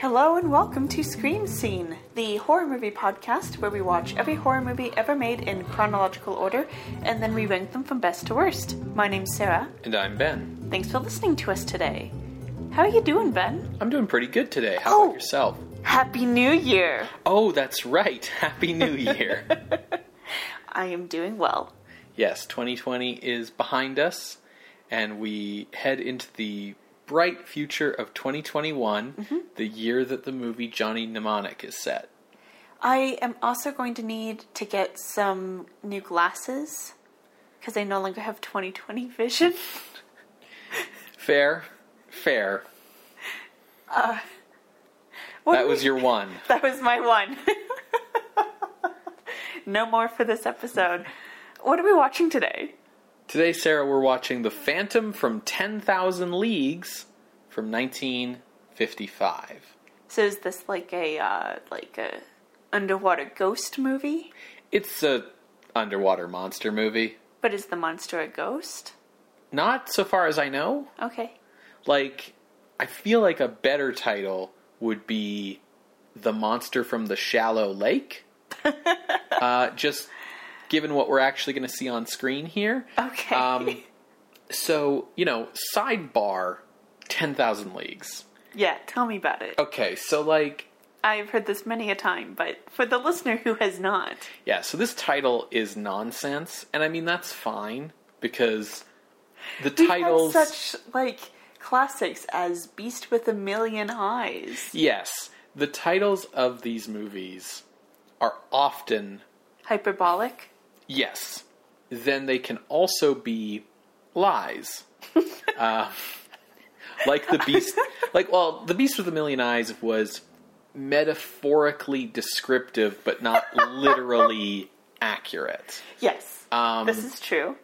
Hello and welcome to Scream Scene, the horror movie podcast where we watch every horror movie ever made in chronological order and then we rank them from best to worst. My name's Sarah. And I'm Ben. Thanks for listening to us today. How are you doing, Ben? I'm doing pretty good today. How Oh. about yourself? Happy New Year! Oh, that's right. Happy New Year. I am doing well. yes, 2020 is behind us, and we head into the bright future of 2021, Mm-hmm. the year that the movie Johnny Mnemonic is set. I am also going to need to get some new glasses because I no longer have 2020 vision. Fair, fair. What That was we- your one. That was my one. no more for this episode. What are we watching today? Today, Sarah, we're watching The Phantom from 10,000 Leagues from 1955. So is this like a uh, like a underwater ghost movie? It's a underwater monster movie. But is the monster a ghost? Not so far as I know. Okay. like I feel like a better title would be The Monster from the Shallow Lake. uh, just given what we're actually going to see on screen here. Okay. Um, so, you know, sidebar 10,000 Leagues. yeah, tell me about it. Okay, so like I've heard this many a time, but for the listener who has not, yeah, so this title is nonsense and I mean that's fine because the we've titles such like classics as Beast with a Million Eyes, Yes, the titles of these movies are often Hyperbolic. yes. Then they can also be lies. uh, like the beast, like well, the beast with a million eyes was metaphorically descriptive, but not literally accurate. Yes, Um, this is true.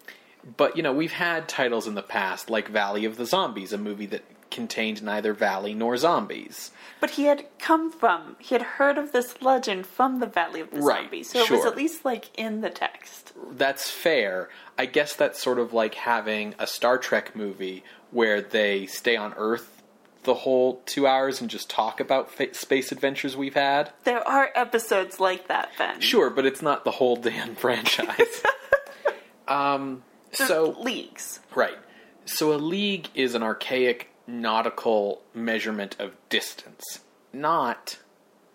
But you know, we've had titles in the past, like Valley of the Zombies, a movie that contained neither valley nor zombies. But he had come from, he had heard of this legend from the Valley of the Right, Zombies, so it was at least like in the text. that's fair. I guess that's sort of like having a Star Trek movie where they stay on Earth the whole two hours and just talk about fa- space adventures we've had. There are episodes like that, Ben. Sure, but it's not the whole damn franchise. um, so leagues. right, so a league is an archaic nautical measurement of distance, not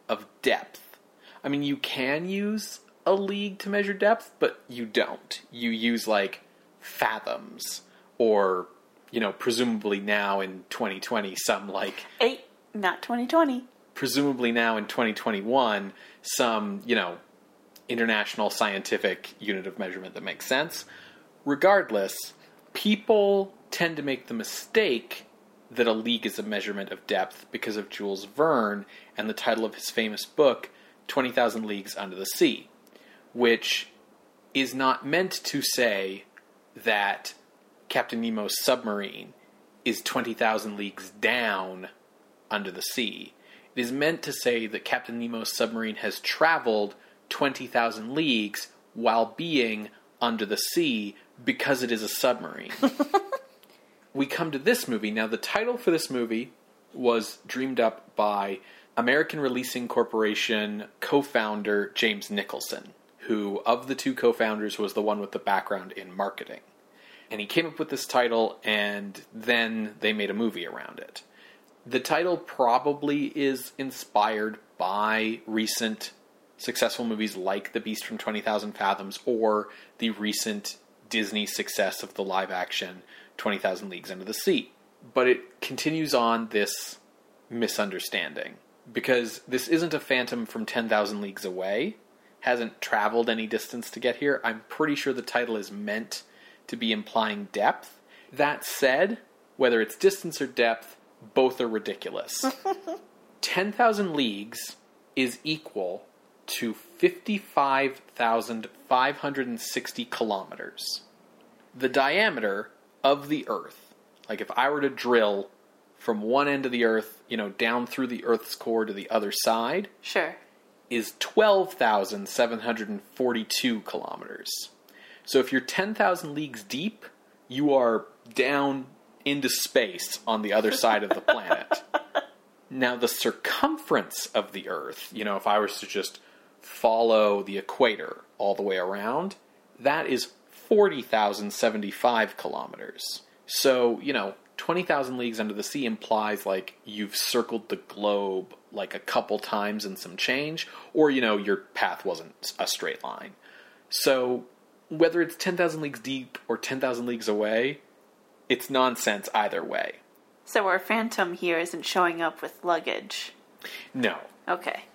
of depth. I mean, you can use a league to measure depth, but you don't. You use like fathoms or you know, presumably now in 2020 some like Eight, not 2020. presumably now in 2021 some, you know, international scientific unit of measurement that makes sense. Regardless, people tend to make the mistake that a league is a measurement of depth because of Jules Verne and the title of his famous book, 20,000 Leagues Under the Sea, which is not meant to say that Captain Nemo's submarine is 20,000 leagues down under the sea. It is meant to say that Captain Nemo's submarine has traveled 20,000 leagues while being under the sea because it is a submarine. we come to this movie. Now, the title for this movie was dreamed up by American Releasing Corporation co founder James Nicholson, who, of the two co founders, was the one with the background in marketing. And he came up with this title, and then they made a movie around it. The title probably is inspired by recent successful movies like The Beast from 20,000 Fathoms or the recent Disney success of the live action 20,000 Leagues Under the Sea. But it continues on this misunderstanding because this isn't a phantom from 10,000 Leagues Away, hasn't traveled any distance to get here. I'm pretty sure the title is meant to be implying depth. That said, whether it's distance or depth, both are ridiculous. 10,000 leagues is equal to 55,560 kilometers. The diameter of the Earth, like if I were to drill from one end of the Earth, you know, down through the Earth's core to the other side, Sure. is 12,742 kilometers. So if you're 10,000 leagues deep, you are down into space on the other side of the planet. Now, the circumference of the Earth, you know, if I was to just follow the equator all the way around, that is 40,075 kilometers. So, you know, 20,000 leagues under the sea implies like you've circled the globe like a couple times and some change, or, you know, your path wasn't a straight line. So, whether it's 10,000 leagues deep or 10,000 leagues away, it's nonsense either way. So our phantom here isn't showing up with luggage. No. Okay.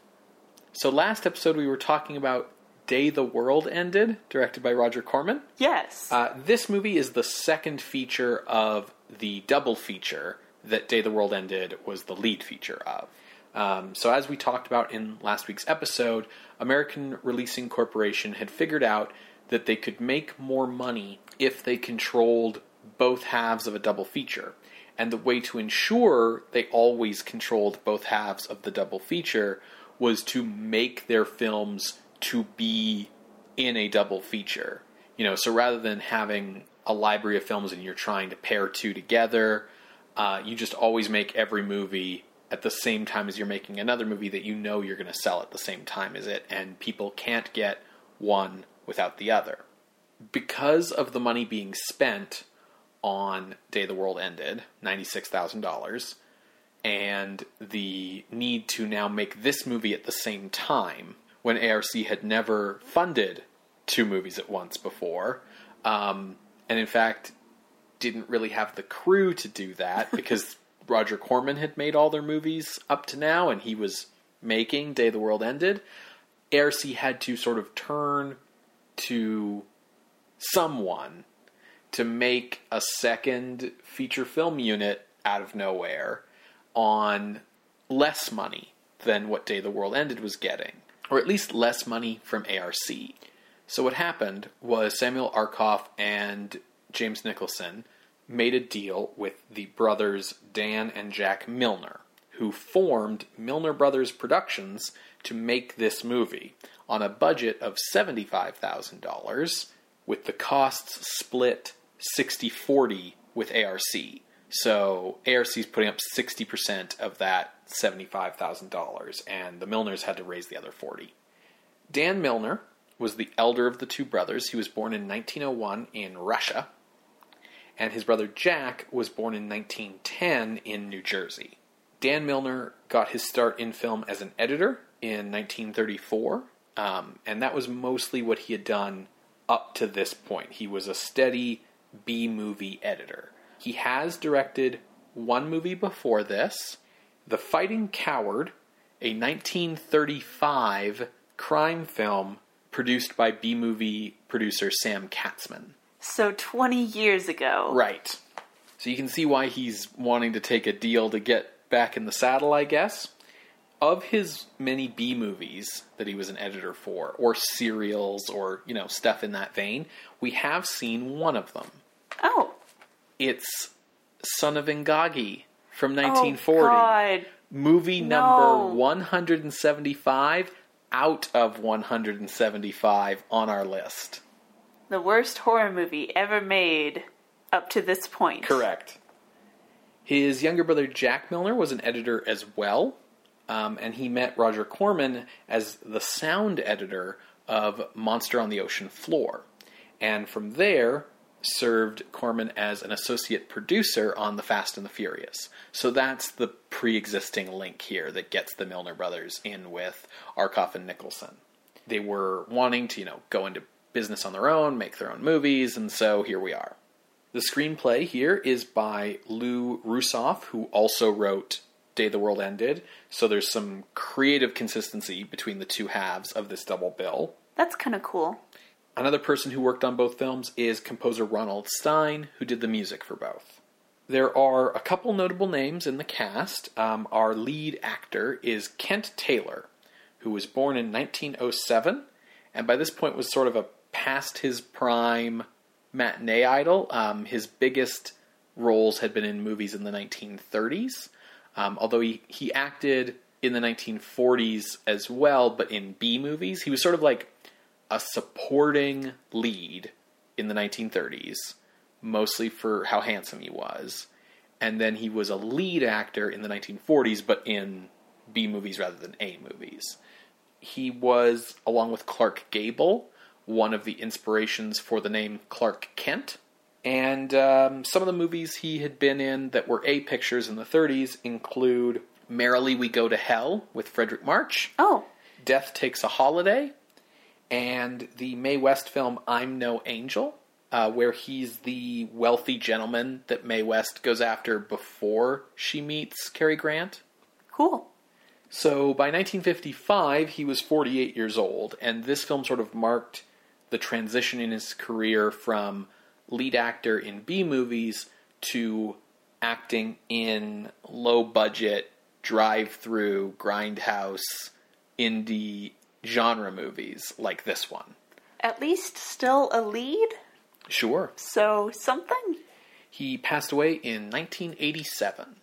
So, last episode we were talking about Day the World Ended, directed by Roger Corman. Yes. Uh, this movie is the second feature of the double feature that Day the World Ended was the lead feature of. Um, so, as we talked about in last week's episode, American Releasing Corporation had figured out that they could make more money if they controlled both halves of a double feature. And the way to ensure they always controlled both halves of the double feature was to make their films to be in a double feature. You know, so rather than having a library of films and you're trying to pair two together, uh, you just always make every movie at the same time as you're making another movie that you know you're going to sell at the same time as it, and people can't get one without the other. Because of the money being spent on Day the World Ended, $96,000, and the need to now make this movie at the same time when ARC had never funded two movies at once before, um, and in fact didn't really have the crew to do that because Roger Corman had made all their movies up to now, and he was making Day the World Ended. ARC had to sort of turn to someone to make a second feature film unit out of nowhere on less money than what Day the World Ended was getting, or at least less money from ARC. So what happened was Samuel Arkoff and James Nicholson made a deal with the brothers Dan and Jack Milner, who formed Milner Brothers Productions to make this movie on a budget of $75,000 with the costs split 60-40 with ARC. So ARC is putting up 60% of that $75,000 and the Milners had to raise the other 40. Dan Milner was the elder of the two brothers. He was born in 1901 in Russia and his brother Jack was born in 1910 in New Jersey. Dan Milner got his start in film as an editor in 1934, um, and that was mostly what he had done up to this point. He was a steady B movie editor. He has directed one movie before this The Fighting Coward, a 1935 crime film produced by B movie producer Sam Katzman. So 20 years ago. Right. So you can see why he's wanting to take a deal to get back in the saddle, I guess. Of his many B movies that he was an editor for, or serials, or, you know, stuff in that vein, we have seen one of them. Oh. It's Son of Ingagi from 1940. Oh, God. Movie No. number 175 out of 175 on our list. The worst horror movie ever made up to this point. Correct. His younger brother Jack Milner was an editor as well, um, and he met Roger Corman as the sound editor of Monster on the Ocean Floor. And from there, served Corman as an associate producer on The Fast and the Furious. So that's the pre existing link here that gets the Milner brothers in with Arkoff and Nicholson. They were wanting to, you know, go into business on their own, make their own movies, and so here we are. The screenplay here is by Lou Rusoff, who also wrote Day the World Ended, so there's some creative consistency between the two halves of this double bill. That's kind of cool. Another person who worked on both films is composer Ronald Stein, who did the music for both. There are a couple notable names in the cast. Um, our lead actor is Kent Taylor, who was born in 1907, and by this point was sort of a past his prime matinee idol. Um, his biggest roles had been in movies in the 1930s, um, although he, he acted in the 1940s as well, but in B movies. He was sort of like a supporting lead in the 1930s, mostly for how handsome he was. And then he was a lead actor in the 1940s, but in B movies rather than A movies. He was, along with Clark Gable, one of the inspirations for the name Clark Kent. And um, some of the movies he had been in that were A pictures in the 30s include Merrily We Go to Hell with Fredric March, Oh, Death Takes a Holiday, and the Mae West film I'm No Angel, uh, where he's the wealthy gentleman that Mae West goes after before she meets Cary Grant. cool. So by 1955, he was 48 years old, and this film sort of marked the transition in his career from lead actor in B movies to acting in low budget, drive through, grindhouse, indie genre movies like this one. At least still a lead, Sure. so something. He passed away in 1987.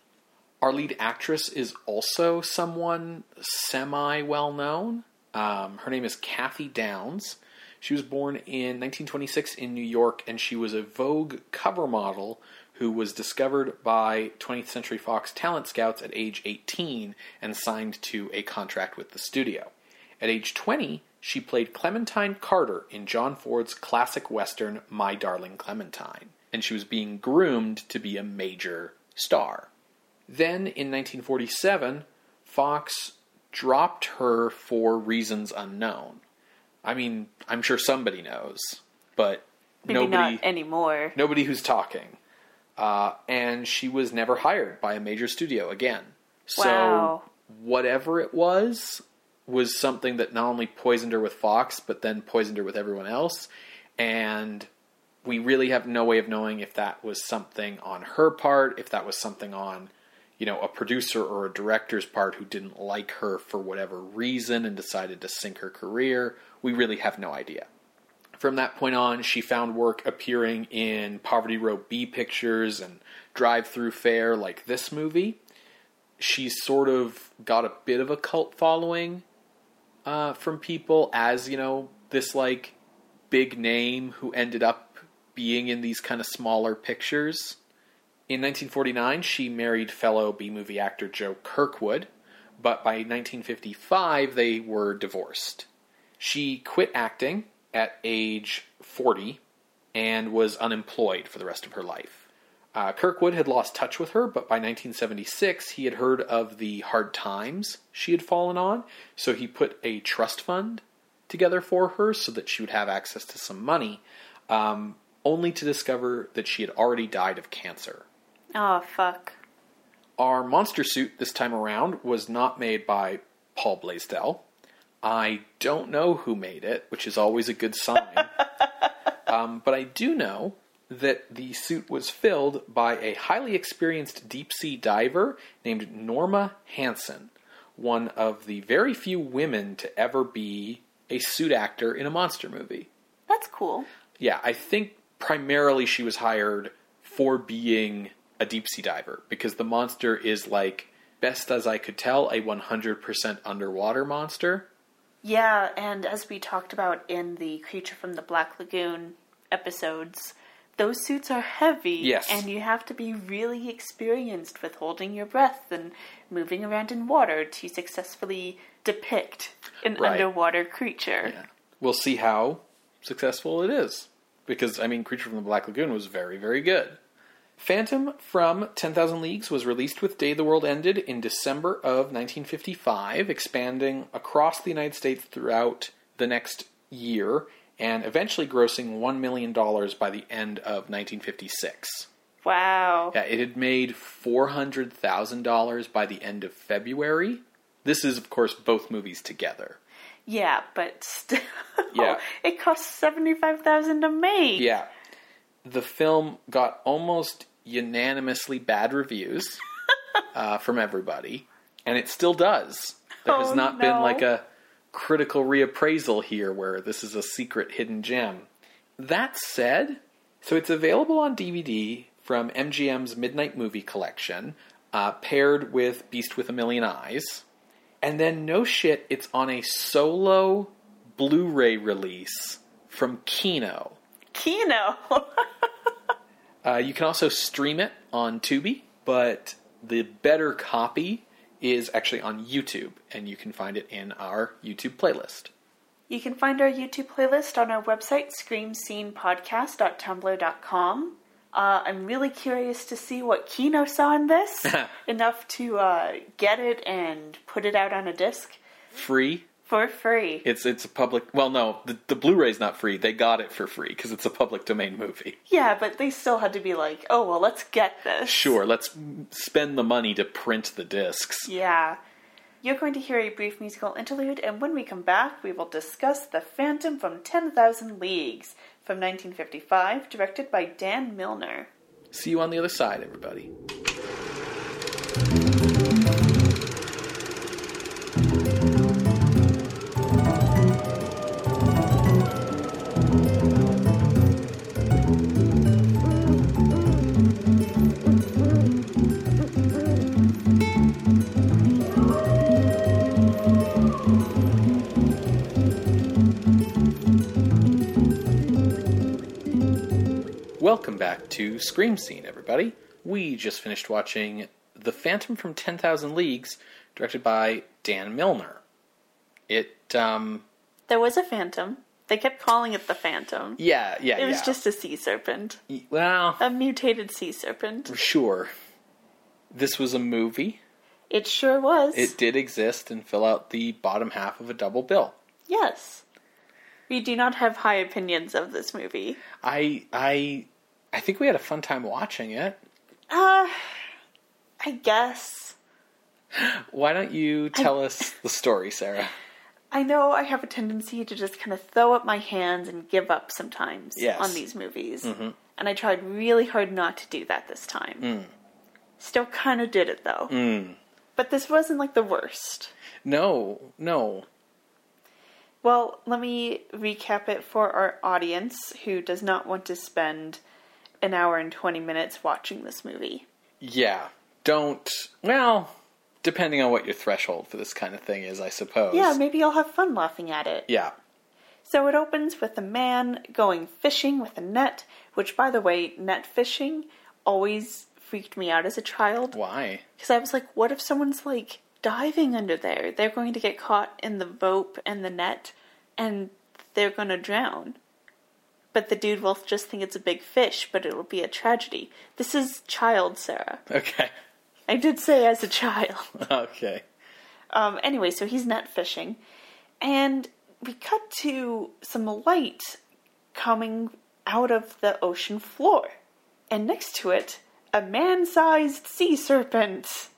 Our lead actress is also someone semi well known. Um, her name is Cathy Downs. She was born in 1926 in New York, and she was a Vogue cover model who was discovered by 20th Century Fox talent scouts at age 18 and signed to a contract with the studio. At age 20, she played Clementine Carter in John Ford's classic western My Darling Clementine, and she was being groomed to be a major star. Then in 1947, Fox dropped her for reasons unknown. I mean, I'm sure somebody knows, but Maybe nobody not anymore. nobody who's talking. Uh, and she was never hired by a major studio again. Wow. So whatever it was was something that not only poisoned her with Fox, but then poisoned her with everyone else. And we really have no way of knowing if that was something on her part, if that was something on, you know, a producer or a director's part who didn't like her for whatever reason and decided to sink her career. We really have no idea. From that point on, she found work appearing in Poverty Row B pictures and drive through fare like this movie. She's sort of got a bit of a cult following uh, from people as, you know, this like big name who ended up being in these kind of smaller pictures. In 1949, she married fellow B movie actor Joe Kirkwood, but by 1955, they were divorced. She quit acting at age 40 and was unemployed for the rest of her life. Uh, Kirkwood had lost touch with her, but by 1976 he had heard of the hard times she had fallen on, so he put a trust fund together for her so that she would have access to some money, um, only to discover that she had already died of cancer. Oh, fuck. Our monster suit this time around was not made by Paul Blaisdell. I don't know who made it, which is always a good sign. um, but I do know that the suit was filled by a highly experienced deep sea diver named Norma Hansen, one of the very few women to ever be a suit actor in a monster movie. That's cool. Yeah, I think primarily she was hired for being a deep sea diver because the monster is like, best as I could tell, a 100% underwater monster. Yeah, and as we talked about in the Creature from the Black Lagoon episodes, those suits are heavy. Yes. And you have to be really experienced with holding your breath and moving around in water to successfully depict an Right. underwater creature. Yeah. We'll see how successful it is. Because, I mean, Creature from the Black Lagoon was very, very good. Phantom from 10,000 Leagues was released with Day the World Ended in December of 1955, expanding across the United States throughout the next year and eventually grossing $1 million by the end of 1956. Wow. Yeah, it had made $400,000 by the end of February. This is, of course, both movies together. Yeah, but still, Yeah. it cost seventy five thousand to make. Yeah. The film got almost unanimously bad reviews uh, from everybody, and it still does. There has Oh, not been like a critical reappraisal here where this is a secret hidden gem. That said, so it's available on DVD from MGM's Midnight Movie Collection, uh, paired with Beast with a Million Eyes. And then, no shit, it's on a solo Blu ray release from Kino. Kino. Uh, you can also stream it on Tubi, but the better copy is actually on YouTube, and you can find it in our YouTube playlist. you can find our YouTube playlist on our website, screamscenepodcast.tumblr.com. Uh, I'm really curious to see what Kino saw in this, enough to uh, get it and put it out on a disc Free. For free. It's it's a public. Well, no, the, the Blu-ray's not free. They got it for free because it's a public domain movie. Yeah, but they still had to be like, oh, well, let's get this. Sure, let's spend the money to print the discs. Yeah. You're going to hear a brief musical interlude, and when we come back, we will discuss The Phantom from 10,000 Leagues from 1955, directed by Dan Milner. See you on the other side, everybody. Welcome back to Scream Scene, everybody. We just finished watching The Phantom from 10,000 Leagues, directed by Dan Milner. It, um, There was a phantom. They kept calling it the Phantom. yeah, yeah, It was yeah. just a sea serpent. Well, A mutated sea serpent. sure. This was a movie. It sure was. It did exist and fill out the bottom half of a double bill. Yes. We do not have high opinions of this movie. I, I, I think we had a fun time watching it. Uh, I guess. Why don't you tell us the story, Sarah? I know I have a tendency to just kind of throw up my hands and give up sometimes Yes. on these movies. Mm-hmm. And I tried really hard not to do that this time. Mm. Still kind of did it though. Mm. But this wasn't like the worst. No, no. Well, let me recap it for our audience who does not want to spend an hour and 20 minutes watching this movie. Yeah. Don't, well, depending on what your threshold for this kind of thing is, I suppose. Yeah, maybe I'll have fun laughing at it. Yeah. So it opens with a man going fishing with a net, which, by the way, net fishing always freaked me out as a child. Why? Because I was like, what if someone's like diving under there? They're going to get caught in the rope and the net, and they're going to drown. But the dude will just think it's a big fish, but it'll be a tragedy. This is child Sarah. Okay. I did say as a child. Okay. Um, anyway, so he's net fishing, and we cut to some light coming out of the ocean floor, and next to it, a man-sized sea serpent.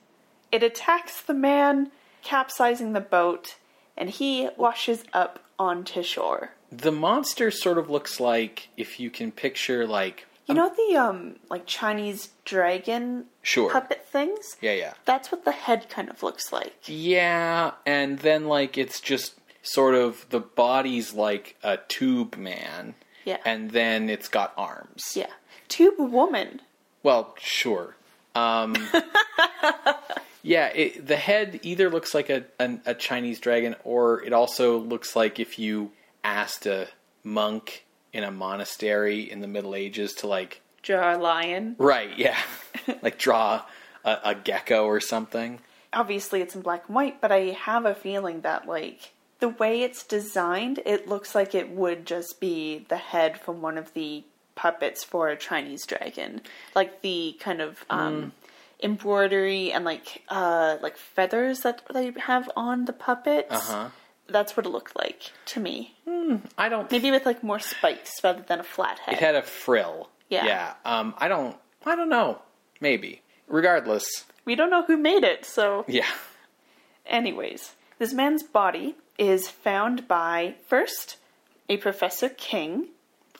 It attacks the man, capsizing the boat, and he washes up onto shore. The monster sort of looks like if you can picture like You know the um like Chinese dragon Sure. puppet things? yeah, yeah. That's what the head kind of looks like. Yeah, and then like it's just sort of the body's like a tube man. Yeah. And then it's got arms. Yeah. Tube woman. Well, sure. Um, yeah, it, the head either looks like a, a a Chinese dragon, or it also looks like if you asked a monk in a monastery in the Middle Ages to like, Draw a lion. right, yeah, like draw a, a gecko or something. obviously it's in black and white, but I have a feeling that like the way it's designed, it looks like it would just be the head from one of the puppets for a Chinese dragon, like the kind of um, embroidery and like uh, like feathers that they have on the puppets. Uh-huh. That's what it looked like to me. I don't. Maybe with like more spikes rather than a flat head. It had a frill. Yeah. Yeah. Um, I don't. I don't know. Maybe. Regardless. we don't know who made it, so Yeah. Anyways, this man's body is found by first a Professor King,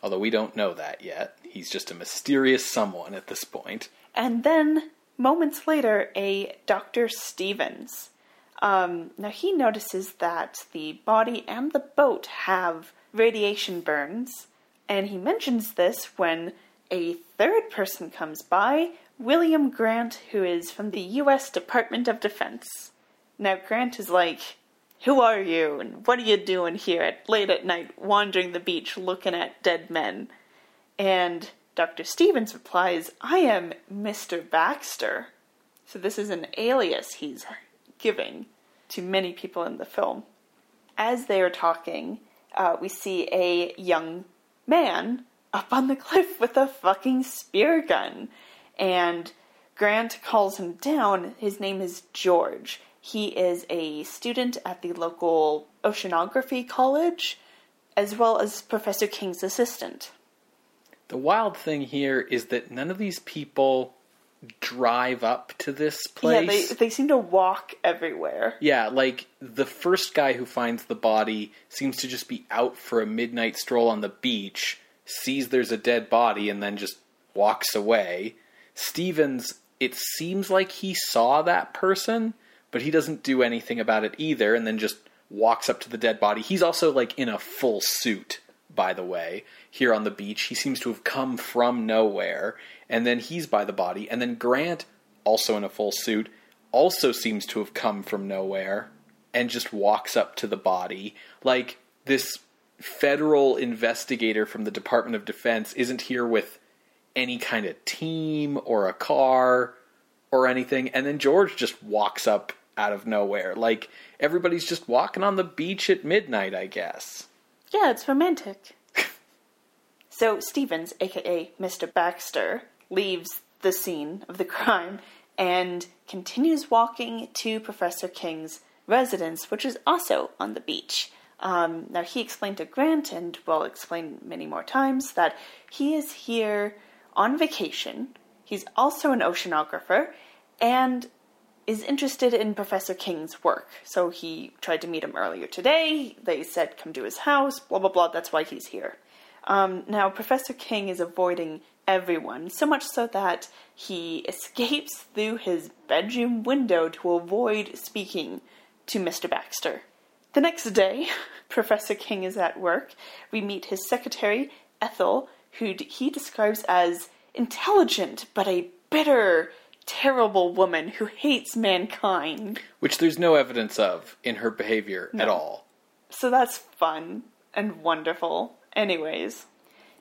Although we don't know that yet. He's just a mysterious someone at this point. and then moments later a Dr. Stevens. Um, now he notices that the body and the boat have radiation burns, and he mentions this when a third person comes by, William Grant, who is from the U.S. Department of Defense. Now Grant is like, Who are you? And what are you doing here at late at night wandering the beach looking at dead men? And Dr. Stevens replies, I am Mr. Baxter. So this is an alias he's giving to many people in the film. As they are talking, uh, we see a young man up on the cliff with a fucking spear gun. And Grant calls him down. His name is George. He is a student at the local oceanography college, as well as Professor King's assistant. The wild thing here is that none of these people drive up to this place. Yeah, they, they seem to walk everywhere. Yeah, like the first guy who finds the body seems to just be out for a midnight stroll on the beach, sees there's a dead body, and then just walks away. Stevens, it seems like he saw that person, but he doesn't do anything about it either, and then just walks up to the dead body. He's also like in a full suit, by the way, here on the beach. He seems to have come from nowhere, and then he's by the body, and then Grant, also in a full suit, also seems to have come from nowhere and just walks up to the body. Like this federal investigator from the Department of Defense isn't here with any kind of team or a car or anything, and then George just walks up out of nowhere. Like everybody's just walking on the beach at midnight, I guess. Yeah, it's romantic. so Stevens, aka Mr. Baxter, leaves the scene of the crime and continues walking to Professor King's residence, which is also on the beach. Um, now, he explained to Grant, and will explain many more times, that he is here on vacation. He's also an oceanographer and is interested in Professor King's work. So he tried to meet him earlier today. They said, come to his house, blah, blah, blah. That's why he's here. Um, now, Professor King is avoiding everyone, so much so that he escapes through his bedroom window to avoid speaking to Mr. Baxter. The next day, Professor King is at work. We meet his secretary, Ethel, who he describes as intelligent but a bitter, terrible woman who hates mankind. Which there's no evidence of in her behavior at all. So that's fun and wonderful. Anyways,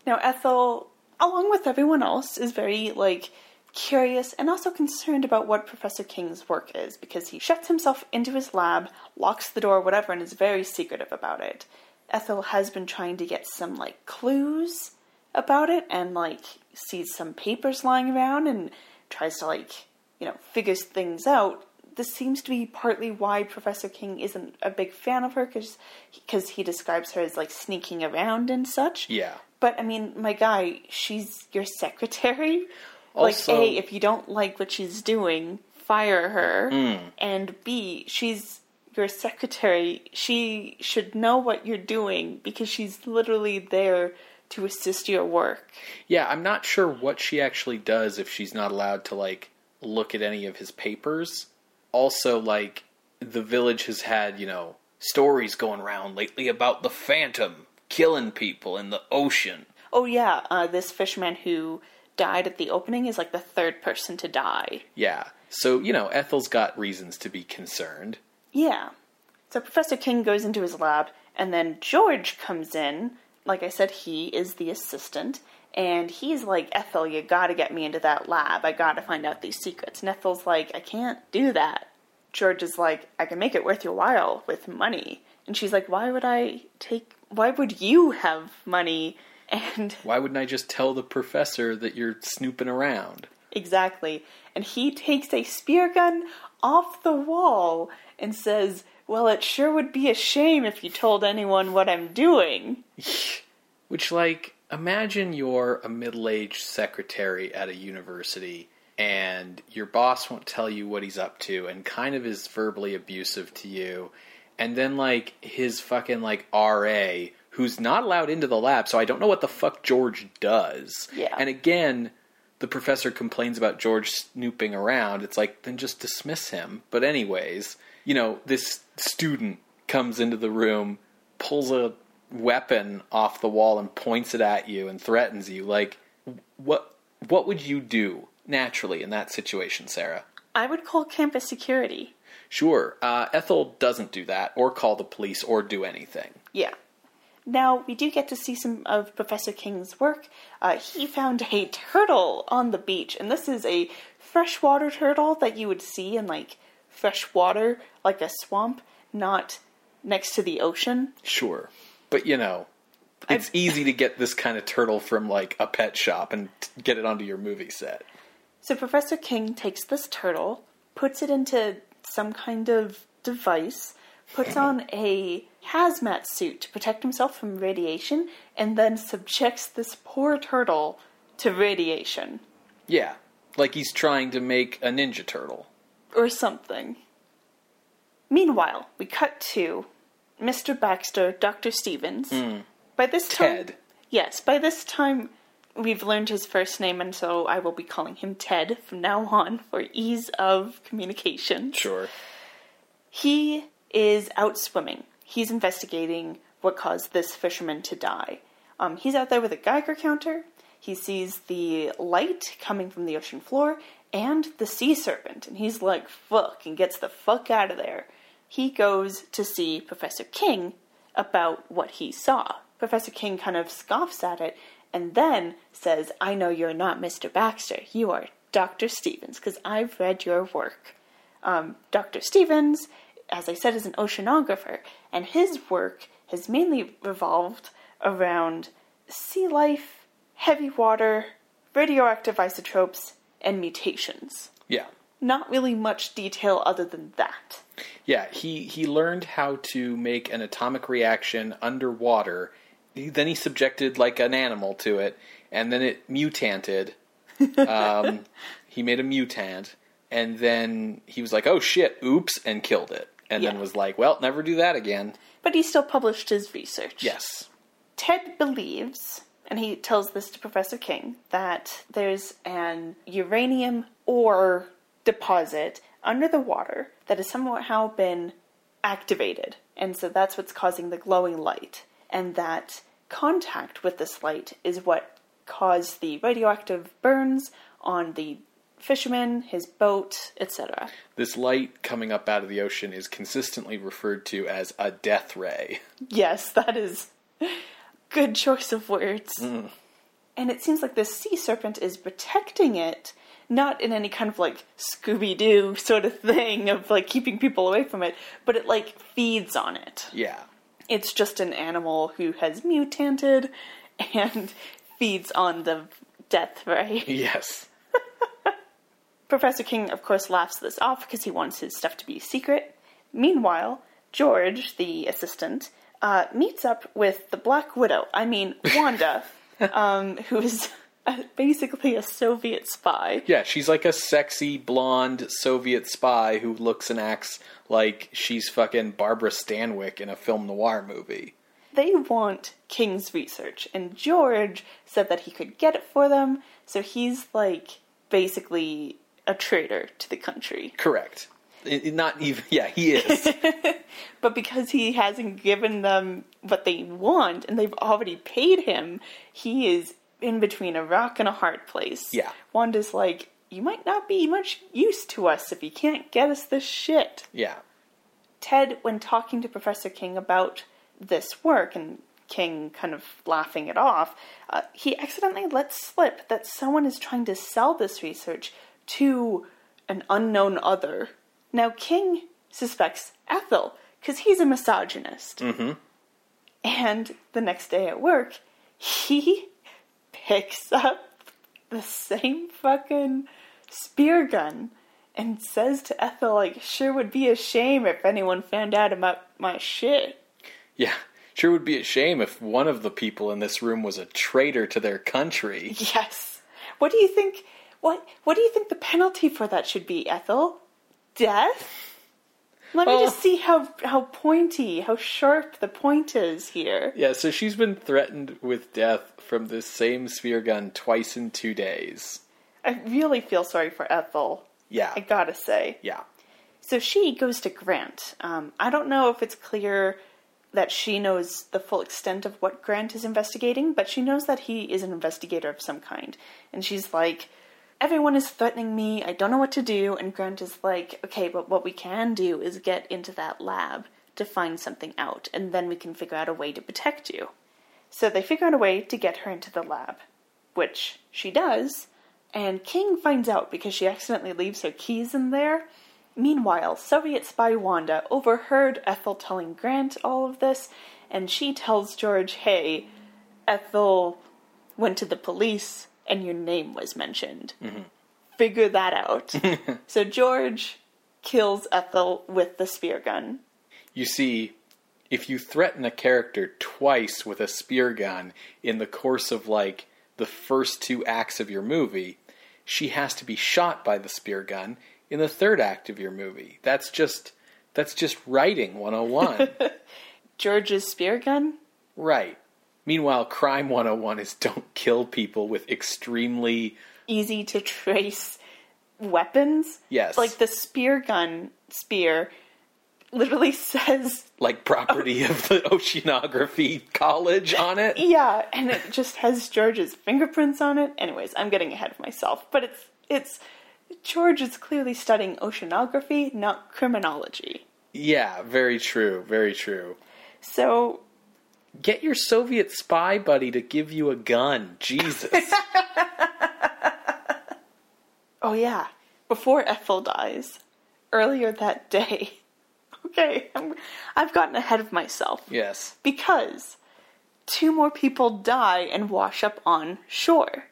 now Ethel, along with everyone else, is very like curious and also concerned about what Professor King's work is because he shuts himself into his lab, locks the door, whatever, and is very secretive about it. Ethel has been trying to get some like clues about it and like sees some papers lying around and tries to like, you know, figures things out. This seems to be partly why Professor King isn't a big fan of her because because he describes her as like sneaking around and such. Yeah. But I mean, my guy, she's your secretary. Also- like, A, if you don't like what she's doing, fire her. Hmm. And B, she's your secretary. She should know what you're doing because she's literally there to assist your work. Yeah, I'm not sure what she actually does if she's not allowed to like look at any of his papers. Also, like the village has had, you know, stories going around lately about the phantom killing people in the ocean. Oh, yeah, uh, this fisherman who died at the opening is like the third person to die. Yeah. So, you know, Ethel's got reasons to be concerned. Yeah. So Professor King goes into his lab, and then George comes in. Like I said, he is the assistant, and he's like, Ethel, you gotta get me into that lab. I gotta find out these secrets. And Ethel's like, I can't do that. George is like, I can make it worth your while with money. And she's like, Why would I take, why would you have money? And Why wouldn't I just tell the professor that you're snooping around? Exactly. And he takes a spear gun off the wall and says, Well, it sure would be a shame if you told anyone what I'm doing. Which, like, imagine you're a middle aged secretary at a university and your boss won't tell you what he's up to and kind of is verbally abusive to you. And then, like, his fucking, like, RA, who's not allowed into the lab, so I don't know what the fuck George does. Yeah. And again, the professor complains about George snooping around. It's like, then just dismiss him. But, anyways, you know, this student comes into the room, pulls a weapon off the wall and points it at you and threatens you. Like, what what would you do naturally in that situation, Sarah? I would call campus security. Sure. Uh, Ethel doesn't do that, or call the police, or do anything. Yeah. Now, we do get to see some of Professor King's work. Uh, he found a turtle on the beach, and this is a freshwater turtle that you would see in like fresh water, like a swamp, not next to the ocean. Sure. But, you know, it's easy to get this kind of turtle from like a pet shop and t- get it onto your movie set. So Professor King takes this turtle, puts it into some kind of device, puts on a hazmat suit to protect himself from radiation, and then subjects this poor turtle to radiation Yeah. Like he's trying to make a Ninja Turtle. Or something. Meanwhile, we cut to Mr. Baxter, Dr. Stevens. By this time, Ted. yes, by this time we've learned his first name, and so I will be calling him Ted from now on for ease of communication. Sure. He is out swimming. He's investigating what caused this fisherman to die. Um, he's out there with a Geiger counter. He sees the light coming from the ocean floor and the sea serpent, and he's like, fuck, and gets the fuck out of there. He goes to see Professor King about what he saw. Professor King kind of scoffs at it and then says, I know you're not Mr. Baxter. You are Dr. Stevens, because I've read your work. Um, Dr. Stevens, as I said, is an oceanographer, and his work has mainly revolved around sea life, heavy water, radioactive isotopes, and mutations. Yeah. Not really much detail other than that. Yeah, he, he learned how to make an atomic reaction underwater. He, then he subjected like an animal to it, and then it mutanted. Um, he made a mutant, and then he was like, "Oh shit, oops," and killed it. And then was like, "Well, never do that again." But he still published his research. Yes. Ted believes, and he tells this to Professor King, that there's an uranium ore deposit under the water that has somehow been activated. And so that's what's causing the glowing light. And that contact with this light is what caused the radioactive burns on the fisherman, his boat, etc. This light coming up out of the ocean is consistently referred to as a death ray. Yes, that is good choice of words. Mm. And it seems like this sea serpent is protecting it, not in any kind of like Scooby Doo sort of thing of like keeping people away from it, but it like feeds on it. Yeah. It's just an animal who has mutated and feeds on the death ray. Yes. Professor King, of course, laughs this off because he wants his stuff to be secret. Meanwhile, George, the assistant, uh, meets up with the Black Widow. I mean, Wanda, um, who is uh basically a Soviet spy. Yeah, she's like a sexy blonde Soviet spy who looks and acts like she's fucking Barbara Stanwyck in a film noir movie. They want King's research, and George said that he could get it for them, so he's like basically a traitor to the country. Correct. Not even. Yeah, he is. But because he hasn't given them what they want and they've already paid him, he is in between a rock and a hard place. Yeah. Wanda's like, you might not be much use to us if you can't get us this shit. yeah. Ted, when talking to Professor King about this work and King kind of laughing it off, uh, he accidentally lets slip that someone is trying to sell this research to an unknown other. Now, King suspects Ethel because he's a misogynist. Mm-hmm. And the next day at work, he picks up the same fucking spear gun and says to Ethel, like, sure would be a shame if anyone found out about my shit. Yeah. Sure would be a shame if one of the people in this room was a traitor to their country. Yes. What do you think? What What do you think the penalty for that should be, Ethel? Death? Let me just see how how pointy, how sharp the point is here. Yeah, so she's been threatened with death from this same spear gun twice in two days. I really feel sorry for Ethel. Yeah. I gotta say. Yeah. So she goes to Grant. Um, I don't know if it's clear that she knows the full extent of what Grant is investigating, but she knows that he is an investigator of some kind. And she's like, everyone is threatening me. I don't know what to do. And Grant is like, okay, but what we can do is get into that lab to find something out, and then we can figure out a way to protect you. So they figure out a way to get her into the lab, which she does, and King finds out because she accidentally leaves her keys in there. Meanwhile, Soviet spy Wanda overheard Ethel telling Grant all of this, and she tells George, hey, Ethel went to the police and your name was mentioned. Mm-hmm. Figure that out. so George kills Ethel with the spear gun. You see, if you threaten a character twice with a spear gun in the course of like the first two acts of your movie, she has to be shot by the spear gun in the third act of your movie. That's just that's just writing 101. George's spear gun? right. Meanwhile, crime 101 is don't kill people with extremely Easy to trace weapons. Yes. Like the spear gun spear literally says like property of the oceanography college on it. yeah, and it just has George's fingerprints on it. Anyways, I'm getting ahead of myself, but it's it's George is clearly studying oceanography, not criminology. Yeah, very true, very true. So Get your Soviet spy buddy to give you a gun. Jesus. Oh, yeah. Before Ethel dies, earlier that day. Okay, I'm, I've gotten ahead of myself. yes. Because two more people die and wash up on shore.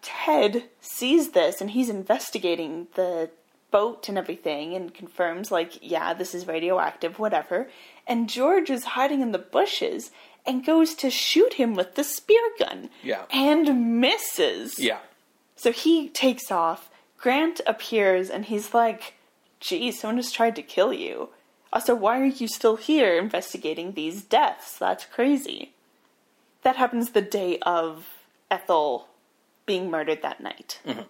Ted sees this and he's investigating the boat and everything and confirms, like, yeah, this is radioactive, whatever. And George is hiding in the bushes and goes to shoot him with the spear gun. Yeah. And misses. Yeah. So he takes off. Grant appears and he's like, geez, someone just tried to kill you. Also, why are you still here investigating these deaths? That's crazy. That happens the day of Ethel being murdered that night. Mm-hmm.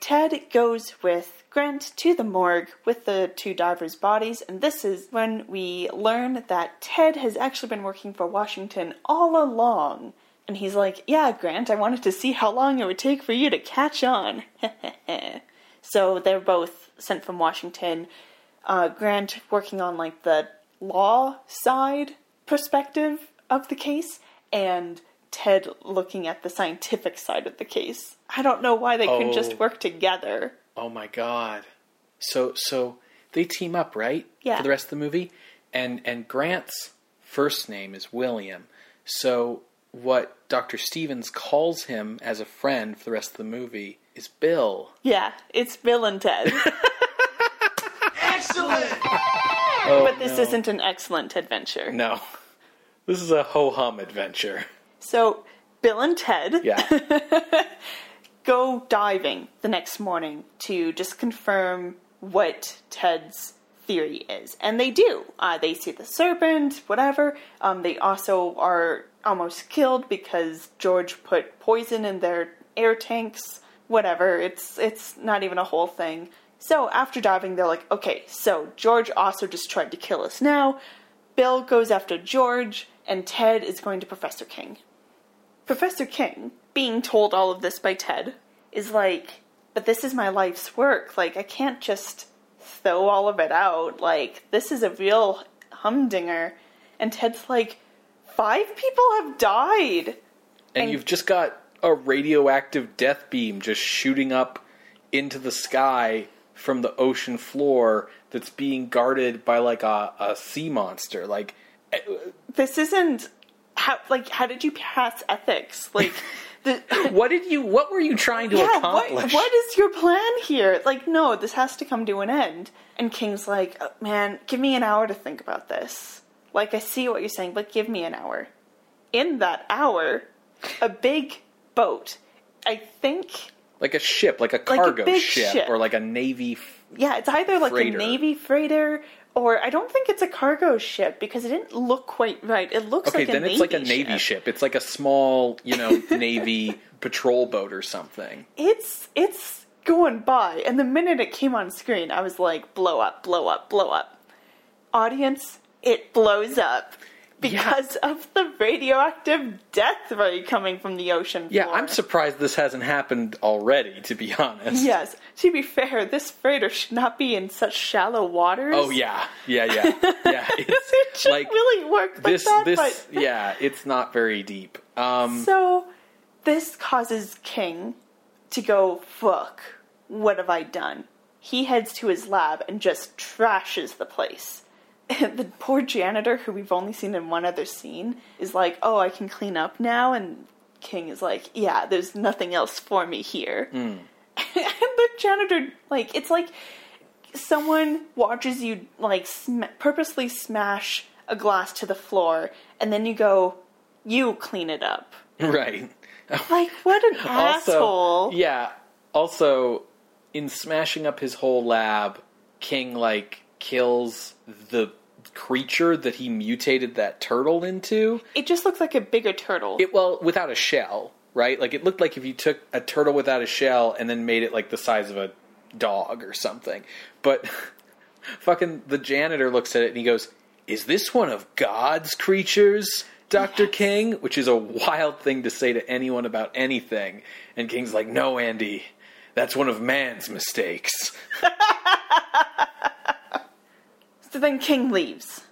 Ted goes with Grant to the morgue with the two divers' bodies, and this is when we learn that Ted has actually been working for Washington all along. And he's like, Yeah, Grant, I wanted to see how long it would take for you to catch on. so they're both sent from Washington. Uh, Grant working on like the law side perspective of the case, and Ted looking at the scientific side of the case. I don't know why they couldn't Oh. just work together. Oh my god. So so they team up, right? Yeah. For the rest of the movie, and and Grant's first name is William. So what Dr. Stevens calls him as a friend for the rest of the movie is Bill. Yeah, it's Bill and Ted. Excellent! Oh, but this no. isn't an excellent adventure. No. This is a ho hum adventure. So, Bill and Ted Yeah. go diving the next morning to just confirm what Ted's theory is. And they do. Uh, they see the serpent, whatever. Um, they also are almost killed because George put poison in their air tanks. Whatever. It's it's not even a whole thing. So after diving, they're like, okay, so George also just tried to kill us now. Bill goes after George, and Ted is going to Professor King. Professor King, being told all of this by Ted, is like, but this is my life's work. Like, I can't just throw all of it out. Like, this is a real humdinger. And Ted's like, five people have died. And, And- you've just got a radioactive death beam just shooting up into the sky from the ocean floor that's being guarded by like a, a sea monster. Like, eh, This isn't how. Like, how did you pass ethics? Like, the. what did you? What were you trying to yeah, what, accomplish? what is your plan here? Like, no, this has to come to an end. And King's like, "Oh, man, give me an hour to think about this. Like, I see what you're saying, but give me an hour. In that hour, a big boat, I think, Like a ship, like a a cargo big ship, ship. or like a navy. F- yeah, it's either like Freighter. a Navy freighter, or I don't think it's a cargo ship because it didn't look quite right. It looks okay, like a then Navy it's like a navy ship. It's like a small, you know, navy patrol boat or something. it's it's going by and the minute it came on screen i was like blow up blow up blow up audience it blows up because of the radioactive death ray coming from the ocean Yeah. I'm surprised this hasn't happened already, to be honest. Yes. To be fair, this freighter should not be in such shallow waters. Oh yeah, yeah, yeah, yeah. it It's should like really work like this, that, this, but yeah. It's not very deep. Um, So this causes King to go, fuck, what have I done? He heads to his lab and just trashes the place. The poor janitor, who we've only seen in one other scene, is like, oh, I can clean up now. And King is like, yeah, there's nothing else for me here. Hmm. and the janitor, like, it's like someone watches you, like, sm- purposely smash a glass to the floor, and then you go, you clean it up. right. Like, what an Also, asshole. yeah. Also, in smashing up his whole lab, King like kills the creature that he mutated that turtle into. It just looks like a bigger turtle. It well, without a shell, right? Like it looked like if you took a turtle without a shell and then made it like the size of a dog or something. But fucking the janitor looks at it and he goes, "Is this one of God's creatures?" Dr. King, which is a wild thing to say to anyone about anything. And King's like, "No, Andy. That's one of man's mistakes." So then King leaves.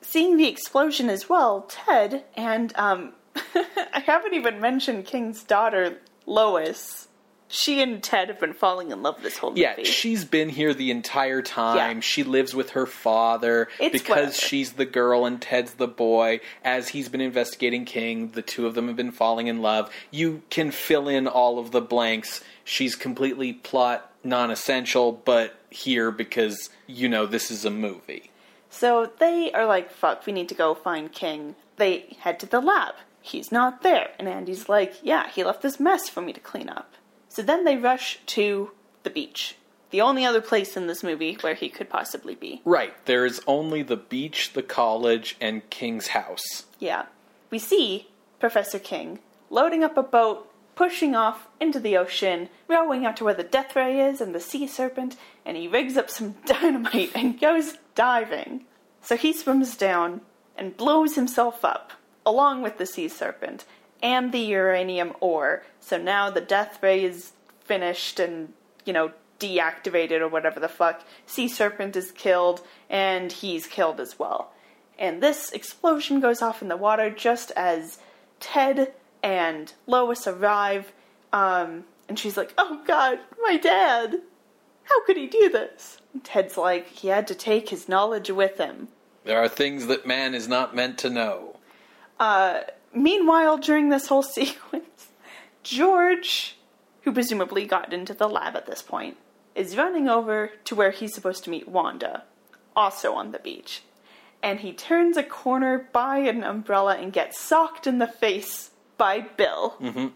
Seeing the explosion as well, Ted and, um, I haven't even mentioned King's daughter, Lois. She and Ted have been falling in love this whole movie. Yeah, she's been here the entire time. Yeah. She lives with her father It's because whatever. she's the girl and Ted's the boy. As he's been investigating King, the two of them have been falling in love. You can fill in all of the blanks. She's completely plot non essential, but here because, you know, this is a movie. So they are like, fuck, we need to go find King. They head to the lab. He's not there. And Andy's like, yeah, he left this mess for me to clean up. So then they rush to the beach. The only other place in this movie where he could possibly be. Right, there is only the beach, the college, and King's house. Yeah. We see Professor King loading up a boat, pushing off into the ocean, rowing out to where the death ray is and the sea serpent, and he rigs up some dynamite and goes diving. So he swims down and blows himself up, along with the sea serpent and the uranium ore. So now the death ray is finished and, you know, deactivated or whatever the fuck. Sea serpent is killed, and he's killed as well. And this explosion goes off in the water just as Ted and Lois arrive. Um, and she's like, Oh god, my dad! How could he do this? And Ted's like, He had to take his knowledge with him. There are things that man is not meant to know. Uh, meanwhile, during this whole sequence, George, who presumably got into the lab at this point, is running over to where he's supposed to meet Wanda, also on the beach. And he turns a corner by an umbrella and gets socked in the face by Bill. Mm-hmm.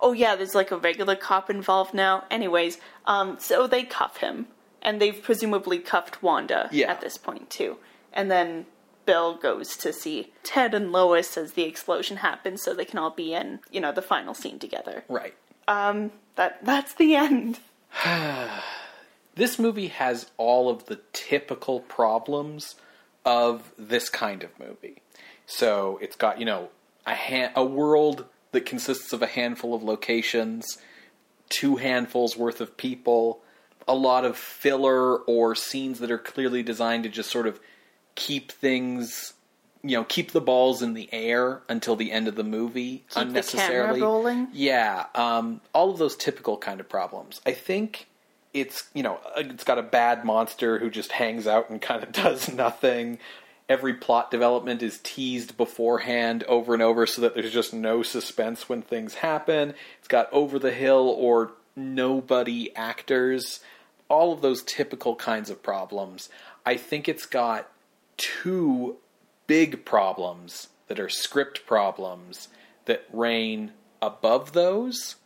Oh yeah, there's like a regular cop involved now. Anyways, um, so they cuff him, and they've presumably cuffed Wanda Yeah. at this point too. And then Bill goes to see Ted and Lois as the explosion happens, so they can all be in, you know, the final scene together. Right. Um, That that's the end. this movie has all of the typical problems of this kind of movie. So it's got, you know, a ha- a world that consists of a handful of locations, two handfuls worth of people, a lot of filler or scenes that are clearly designed to just sort of keep things, you know, keep the balls in the air until the end of the movie the camera unnecessarily. rolling. Yeah, um, all of those typical kind of problems. I think it's you know it's got a bad monster who just hangs out and kind of does nothing. Every plot development is teased beforehand over and over so that there's just no suspense when things happen. It's got over the hill or nobody actors. All of those typical kinds of problems. I think it's got two big problems that are script problems that reign above those,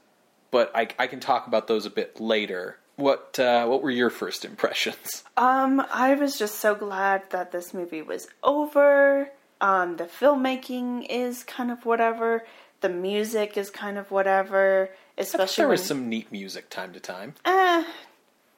but I, I can talk about those a bit later. What uh, what were your first impressions? Um, I was just so glad that this movie was over. Um, the filmmaking is kind of whatever. The music is kind of whatever. Especially there when, was some neat music time to time. eh.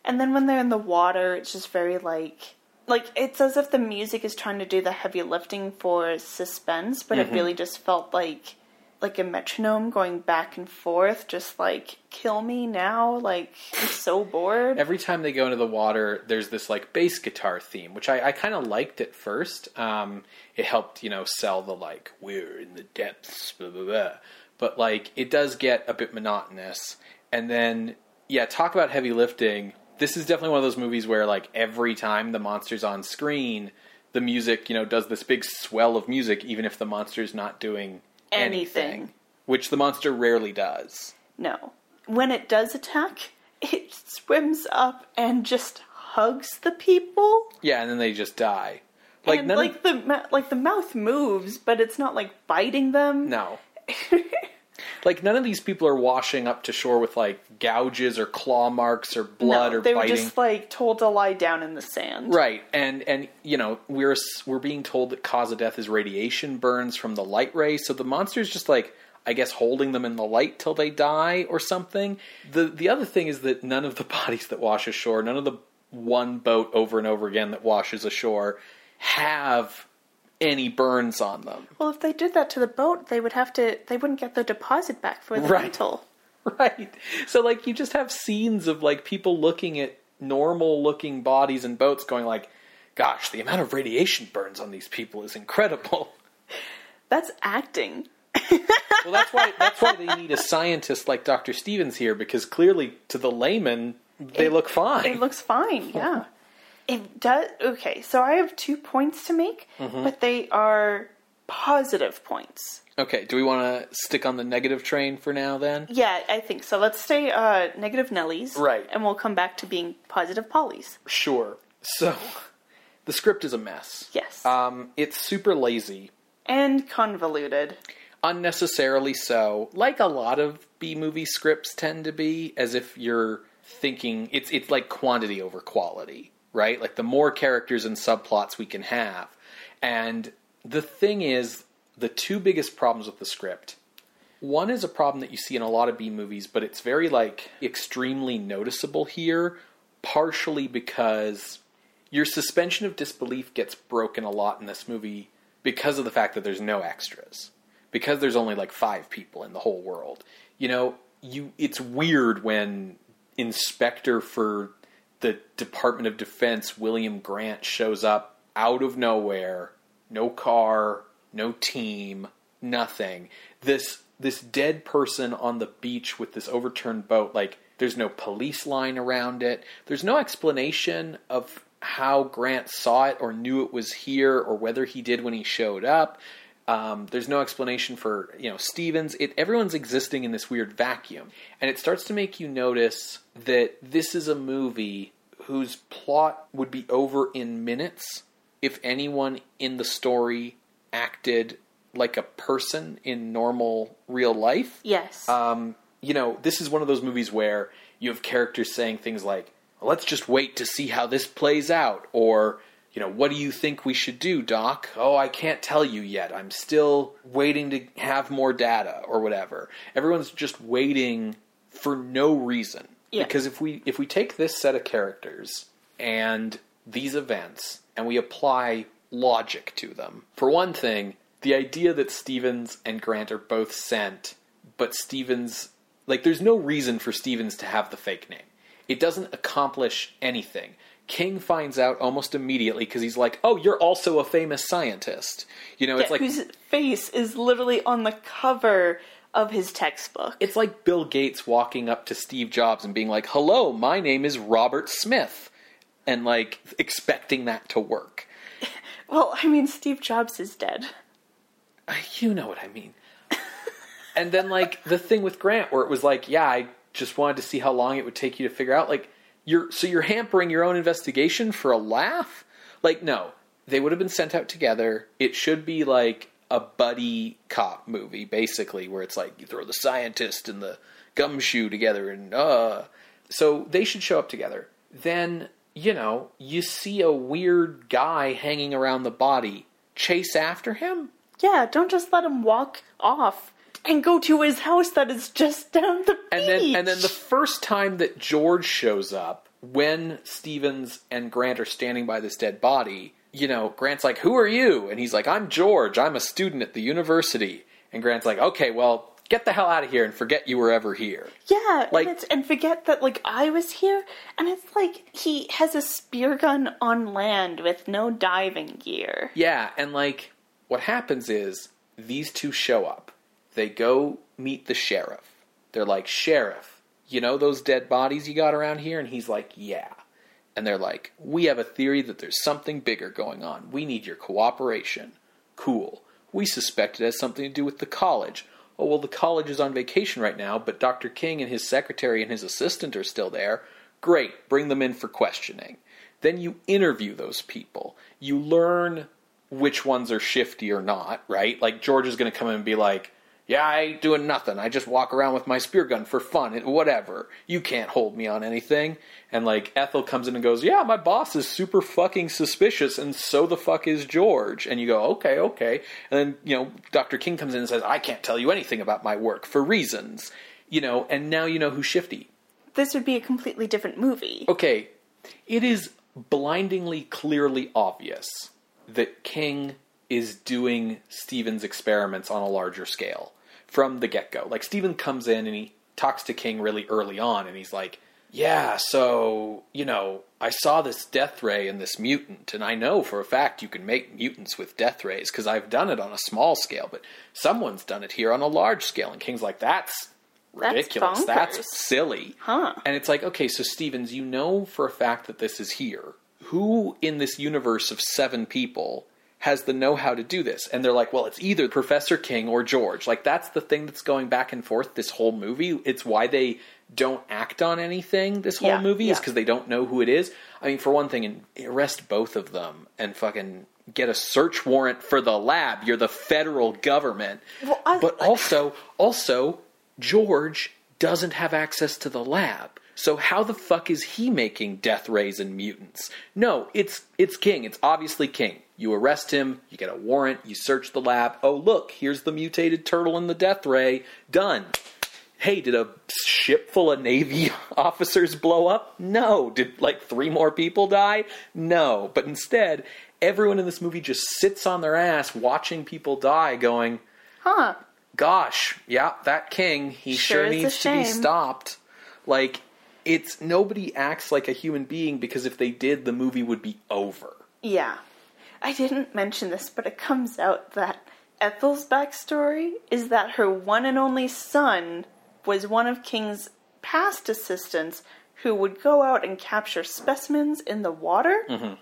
And then when they're in the water, it's just very like like it's as if the music is trying to do the heavy lifting for suspense, but Mm-hmm. it really just felt like like a metronome going back and forth, just like kill me now. Like I'm so bored. Every time they go into the water, there's this like bass guitar theme, which I, I kind of liked at first. Um, it helped, you know, sell the like we're in the depths, blah blah blah. But like it does get a bit monotonous, and then yeah, talk about heavy lifting. This is definitely one of those movies where like every time the monster's on screen, the music, you know, does this big swell of music, even if the monster's not doing Anything. anything which the monster rarely does. No. When it does attack, it swims up and just hugs the people. Yeah, and then they just die. Like and like of, the like the mouth moves, but it's not like biting them. no. like none of these people are washing up to shore with like gouges or claw marks or blood no, or they biting. were just like told to lie down in the sand. Right, and and you know we're we're being told that cause of death is radiation burns from the light ray, so the monster's just like I guess holding them in the light till they die or something. The the other thing is that none of the bodies that wash ashore, none of the one boat over and over again that washes ashore have any burns on them. Well, if they did that to the boat, they would have to. They wouldn't get their deposit back for the Right. rental. Right. So like you just have scenes of like people looking at normal looking bodies in boats going like gosh, the amount of radiation burns on these people is incredible. That's acting. Well, that's why that's why they need a scientist like Dr. Stevens here because clearly to the layman they It- look fine. It looks fine. Yeah. It does. Okay, so I have two points to make, Mm-hmm. but they are positive points. okay, do we want to stick on the negative train for now then? Yeah, I think so. Let's stay uh, negative Nellies. Right. And we'll come back to being positive Pollies. Sure. So the script is a mess. Yes. Um, it's super lazy. and convoluted. unnecessarily so like a lot of b movie scripts tend to be as if you're thinking it's it's like quantity over quality right? Like the more characters and subplots we can have. And the thing is the two biggest problems with the script one is a problem that you see in a lot of b movies but it's very like extremely noticeable here partially because your suspension of disbelief gets broken a lot in this movie because of the fact that there's no extras. Because there's only like five people in the whole world. You know you it's weird when inspector for the department of defense william grant shows up out of nowhere no car no team nothing. This this dead person on the beach with this overturned boat like there's no police line around it. There's no explanation of how grant saw it or knew it was here or whether he did when he showed up. Um, there's no explanation for you know Stevens. It everyone's existing in this weird vacuum, and it starts to make you notice that this is a movie whose plot would be over in minutes if anyone in the story acted like a person in normal real life. Yes. Um, you know, this is one of those movies where you have characters saying things like, "Let's just wait to see how this plays out," or you know, what do you think we should do, Doc? Oh, I can't tell you yet. I'm still waiting to have more data or whatever. Everyone's just waiting for no reason. Yeah. Because if we if we take this set of characters and these events and we apply logic to them. For one thing, the idea that Stevens and Grant are both sent, but Stevens like there's no reason for Stevens to have the fake name. It doesn't accomplish anything. King finds out almost immediately because he's like, "Oh, you're also a famous scientist." You know, it's like whose face is literally on the cover of his textbook. it's like Bill Gates walking up to Steve Jobs and being like, "Hello, my name is Robert Smith," and like expecting that to work. well, I mean, Steve Jobs is dead. Uh, you know what I mean. and then like the thing with Grant where it was like, yeah, I just wanted to see how long it would take you to figure out like you're so you're hampering your own investigation for a laugh? Like no, they would have been sent out together. It should be like a buddy cop movie basically where it's like you throw the scientist and the gumshoe together and uh so they should show up together. Then, you know, you see a weird guy hanging around the body. Chase after him? Yeah, don't just let him walk off and go to his house that is just down the beach. And then and then the first time that George shows up, when Stevens and Grant are standing by this dead body, you know, Grant's like, "Who are you?" And he's like, "I'm George. I'm a student at the university." And Grant's like, "Okay, well, get the hell out of here and forget you were ever here." Yeah, Like- and, it's, and forget that like I was here, and it's like he has a spear gun on land with no diving gear. Yeah, and like what happens is these two show up. They go meet the sheriff. They're like, "Sheriff, you know those dead bodies you got around here?" And he's like, "Yeah." And they're like, "We have a theory that there's something bigger going on. We need your cooperation." Cool. We suspect it has something to do with the college. Oh, well, the college is on vacation right now, but Dr. King and his secretary and his assistant are still there. Great, bring them in for questioning. Then you interview those people. You learn which ones are shifty or not, right? Like, George is going to come in and be like, yeah, I ain't doing nothing. I just walk around with my spear gun for fun and whatever. You can't hold me on anything. And like Ethel comes in and goes, "Yeah, my boss is super fucking suspicious and so the fuck is George." And you go, "Okay, okay." And then, you know, Dr. King comes in and says, "I can't tell you anything about my work for reasons." You know, and now you know who's shifty. This would be a completely different movie. Okay, it is blindingly clearly obvious that King is doing Steven's experiments on a larger scale from the get go. Like, Steven comes in and he talks to King really early on, and he's like, Yeah, so, you know, I saw this death ray in this mutant, and I know for a fact you can make mutants with death rays because I've done it on a small scale, but someone's done it here on a large scale. And King's like, That's That's ridiculous. That's, bonkers." silly. Huh. And it's like, okay, so Stevens, you know for a fact that this is here. Who in this universe of seven people has the know how to do this? And they're like, well, it's either Professor King or George. Like, that's the thing that's going back and forth this whole movie. It's why they don't act on anything this whole Yeah, movie, is because they don't know who it is. I mean, for one thing, and arrest both of them and fucking get a search warrant for the lab. You're the federal government. Well, I- but also, also, George doesn't have access to the lab. So how the fuck is he making death rays and mutants? No, it's it's King. It's obviously King. You arrest him, you get a warrant, you search the lab. Oh look, here's the mutated turtle and the death ray. Done. Hey, did a ship full of Navy officers blow up? No. Did like three more people die? No. But instead, everyone in this movie just sits on their ass watching people die, going, Huh. gosh, yeah, that king, he Sure sure, needs to be stopped. Like, it's nobody acts like a human being because if they did, the movie would be over. Yeah. I didn't mention this, but it comes out that Ethel's backstory is that her one and only son was one of King's past assistants who would go out and capture specimens in the water mm-hmm.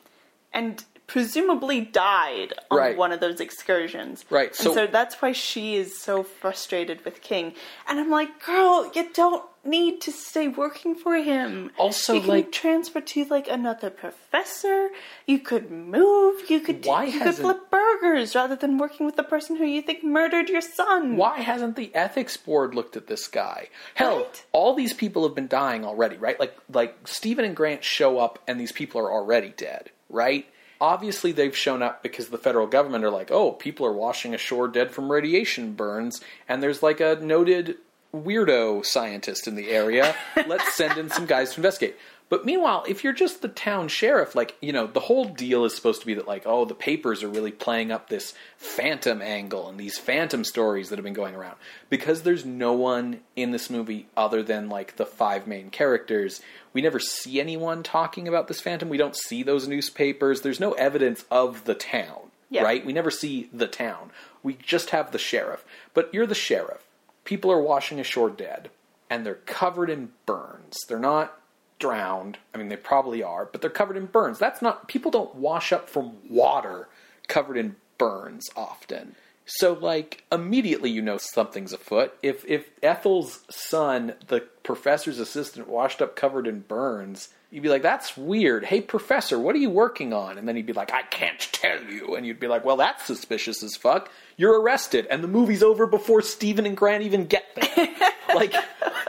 and presumably died on Right. one of those excursions. Right, And so- so that's why she is so frustrated with King. And I'm like, girl, you don't need to stay working for him. Also, you can like- transfer to like another professor. You could move. You could Why you could flip burgers rather than working with the person who you think murdered your son. Why hasn't the ethics board looked at this guy? Hell, Right. all these people have been dying already, right? Like like Stephen and Grant show up and these people are already dead, right? Obviously they've shown up because the federal government are like, "Oh, people are washing ashore dead from radiation burns," and there's like a noted weirdo scientist in the area. Let's send in some guys to investigate. But meanwhile, if you're just the town sheriff, like, you know, the whole deal is supposed to be that, like, oh, the papers are really playing up this phantom angle and these phantom stories that have been going around. Because there's no one in this movie other than, like, the five main characters, we never see anyone talking about this phantom. We don't see those newspapers. There's no evidence of the town, Yeah. right? We never see the town. We just have the sheriff. But you're the sheriff. People are washing ashore dead, and they're covered in burns. They're not drowned. I mean, they probably are, but they're covered in burns. That's not, people don't wash up from water covered in burns often. So, like, immediately you know something's afoot. If if Ethel's son, the professor's assistant, washed up covered in burns, you'd be like, "That's weird." Hey, professor, what are you working on? And then he'd be like, "I can't tell you." And you'd be like, "Well, that's suspicious as fuck." You're arrested, and the movie's over before Stephen and Grant even get there. like,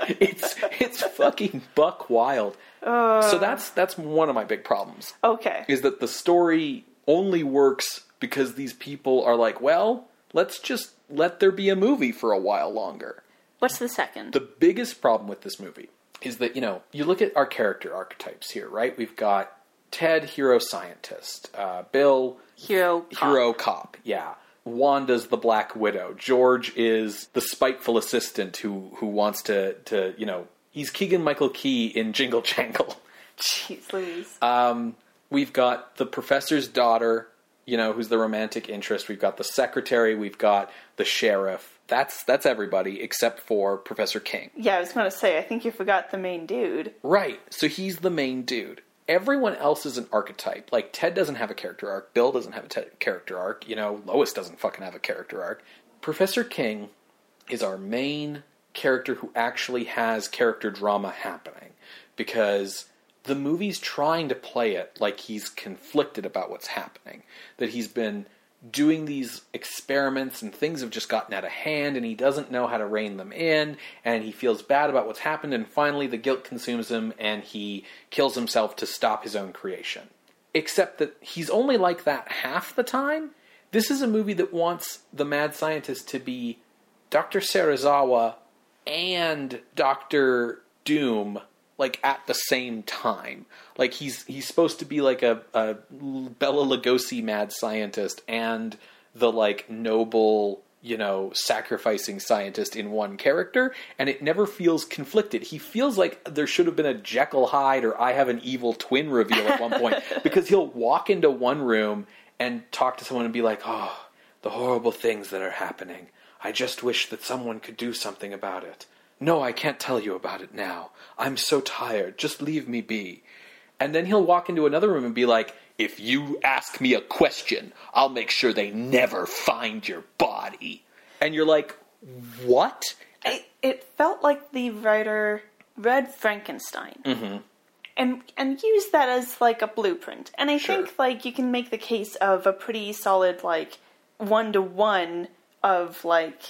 it's it's fucking buck wild. Uh. so that's that's one of my big problems Okay. is that the story only works because these people are like, well, let's just let there be a movie for a while longer. What's the second? The biggest problem with this movie is that, you know, you look at our character archetypes here, right? We've got Ted, hero scientist, uh, Bill, Hero. cop. hero cop, yeah. Wanda's the Black Widow. George is the spiteful assistant who who wants to to you know he's Keegan Michael Key in Jingle Jangle. Jeez Louise. Um, we've got the professor's daughter, you know, who's the romantic interest. We've got the secretary. We've got the sheriff. That's that's everybody except for Professor King. yeah, I was going to say, I think you forgot the main dude. Right. So he's the main dude. Everyone else is an archetype. Like Ted doesn't have a character arc. Bill doesn't have a te- character arc. You know, Lois doesn't fucking have a character arc. Professor King is our main character who actually has character drama happening because the movie's trying to play it like he's conflicted about what's happening. That he's been doing these experiments and things have just gotten out of hand and he doesn't know how to rein them in and he feels bad about what's happened and finally the guilt consumes him and he kills himself to stop his own creation. Except that he's only like that half the time. This is a movie that wants the mad scientist to be Dr. Serizawa and Dr. Doom like at the same time. Like he's he's supposed to be like a, a Bela Lugosi mad scientist and the like noble, you know, sacrificing scientist in one character, and it never feels conflicted. He feels like there should have been a Jekyll Hyde or I have an evil twin reveal at one point because he'll walk into one room and talk to someone and be like, "Oh, the horrible things that are happening. I just wish that someone could do something about it." No, I can't tell you about it now. I'm so tired. Just leave me be. And then he'll walk into another room and be like, If you ask me a question, I'll make sure they never find your body. And you're like, What? It, it felt like the writer read Frankenstein. Mm-hmm. And and used that as like a blueprint. And I Sure. think like you can make the case of a pretty solid like one to one of like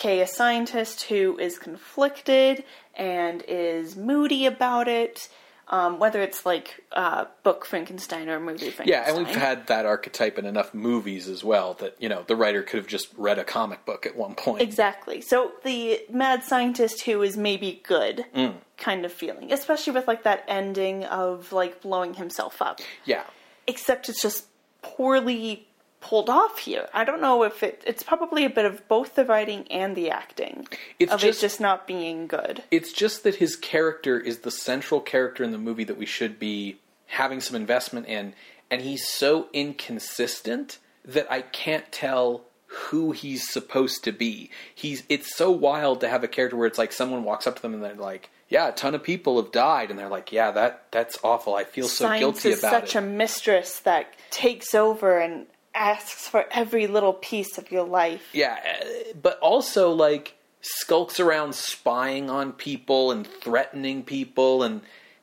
okay, a scientist who is conflicted and is moody about it, um, whether it's like uh, book Frankenstein or movie Frankenstein. Yeah, and we've had that archetype in enough movies as well that, you know, the writer could have just read a comic book at one point. Exactly. So the mad scientist who is maybe good Mm. kind of feeling, especially with like that ending of like blowing himself up. Yeah. Except it's just poorly pulled off here. I don't know if it it's probably a bit of both the writing and the acting It's of just- it just not being good. It's just that his character is the central character in the movie that we should be having some investment in, and he's so inconsistent that I can't tell who he's supposed to be. He's it's so wild to have a character where it's like someone walks up to them and they're like, "Yeah, a ton of people have died," and they're like, "Yeah, that that's awful. I feel so Science guilty is about such a mistress that takes over and asks for every little piece of your life. Yeah, uh, but also like skulks around spying on people and threatening people and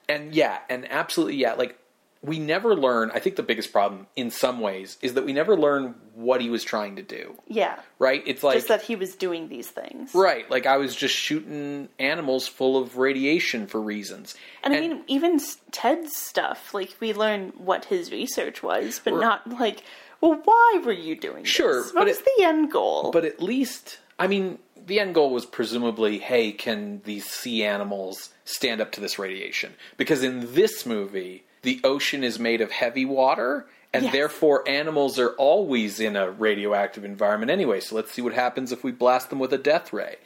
and yeah, and absolutely yeah, like we never learn. I think the biggest problem in some ways is that we never learn what he was trying to do. Yeah. Right? It's like just that he was doing these things. right, like I was just shooting animals full of radiation for reasons. And, I mean, even Ted's stuff, like, we learn what his research was, but not like, well, why were you doing Sure, this? but What was it- the end goal? But at least, I mean, the end goal was presumably, hey, can these sea animals stand up to this radiation? Because in this movie, the ocean is made of heavy water, and Yes. therefore animals are always in a radioactive environment anyway. So let's see what happens if we blast them with a death ray.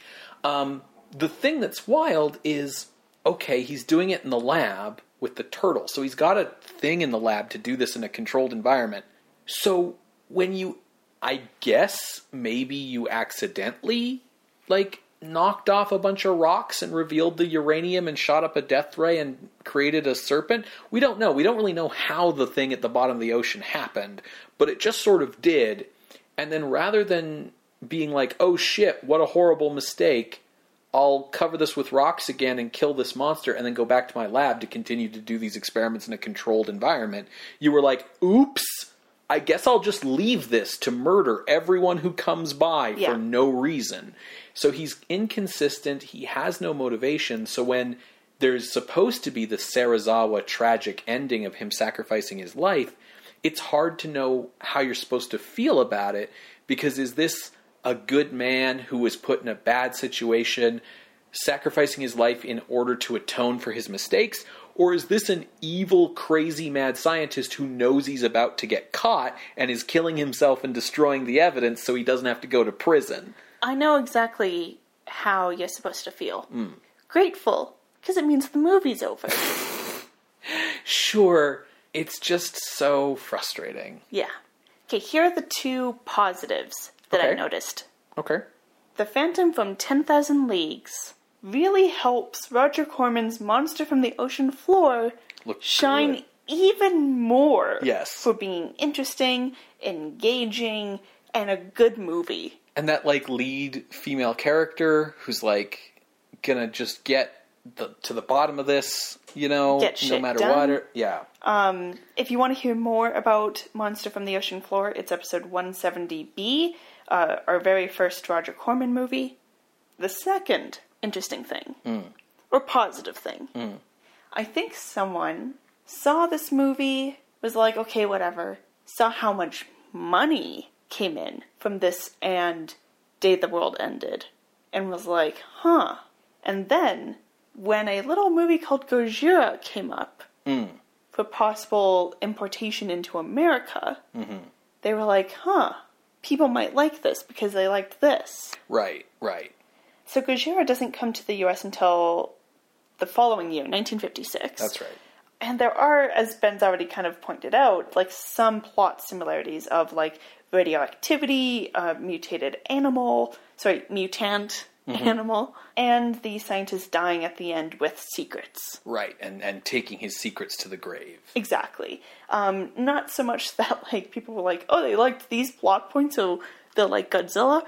Um, the thing that's wild is okay, he's doing it in the lab with the turtle. So he's got a thing in the lab to do this in a controlled environment. So when you, I guess, maybe you accidentally, like, knocked off a bunch of rocks and revealed the uranium and shot up a death ray and created a serpent. We don't know. We don't really know how the thing at the bottom of the ocean happened, but it just sort of did. And then rather than being like, oh shit, what a horrible mistake, I'll cover this with rocks again and kill this monster and then go back to my lab to continue to do these experiments in a controlled environment. You were like, oops, I guess I'll just leave this to murder everyone who comes by Yeah. for no reason. So he's inconsistent, he has no motivation. So when there's supposed to be the Serizawa tragic ending of him sacrificing his life, it's hard to know how you're supposed to feel about it because is this a good man who was put in a bad situation sacrificing his life in order to atone for his mistakes? Or is this an evil, crazy, mad scientist who knows he's about to get caught and is killing himself and destroying the evidence so he doesn't have to go to prison? I know exactly how you're supposed to feel. Hmm. Grateful, because it means the movie's over. Sure, it's just so frustrating. yeah. Okay, here are the two positives that I Okay. noticed. Okay. The Phantom from 10,000 Leagues really helps Roger Corman's Monster from the Ocean Floor Look shine good. even more Yes. for being interesting, engaging, and a good movie. and that like lead female character who's like gonna just get the to the bottom of this, you know, no matter done. what. Yeah, If you want to hear more about Monster from the Ocean Floor, it's episode 170B, uh, our very first Roger Corman movie. The second interesting thing, mm. or positive thing, mm. I think someone saw this movie, was like, okay, whatever, saw how much money came in from this and Day the World Ended, and was like, huh. And then, when a little movie called Gojira came up, mm. for possible importation into America, mm-hmm. they were like, huh, people might like this because they liked this. right, right. So Gojira doesn't come to the US until the following year, 1956. That's right. And there are, as Ben's already kind of pointed out, like some plot similarities of like radioactivity, uh, mutated animal, sorry, mutant animal, and the scientist dying at the end with secrets. Right, and and taking his secrets to the grave. Exactly. Um, not so much that like people were like, oh, they liked these plot points, so they'll like Godzilla.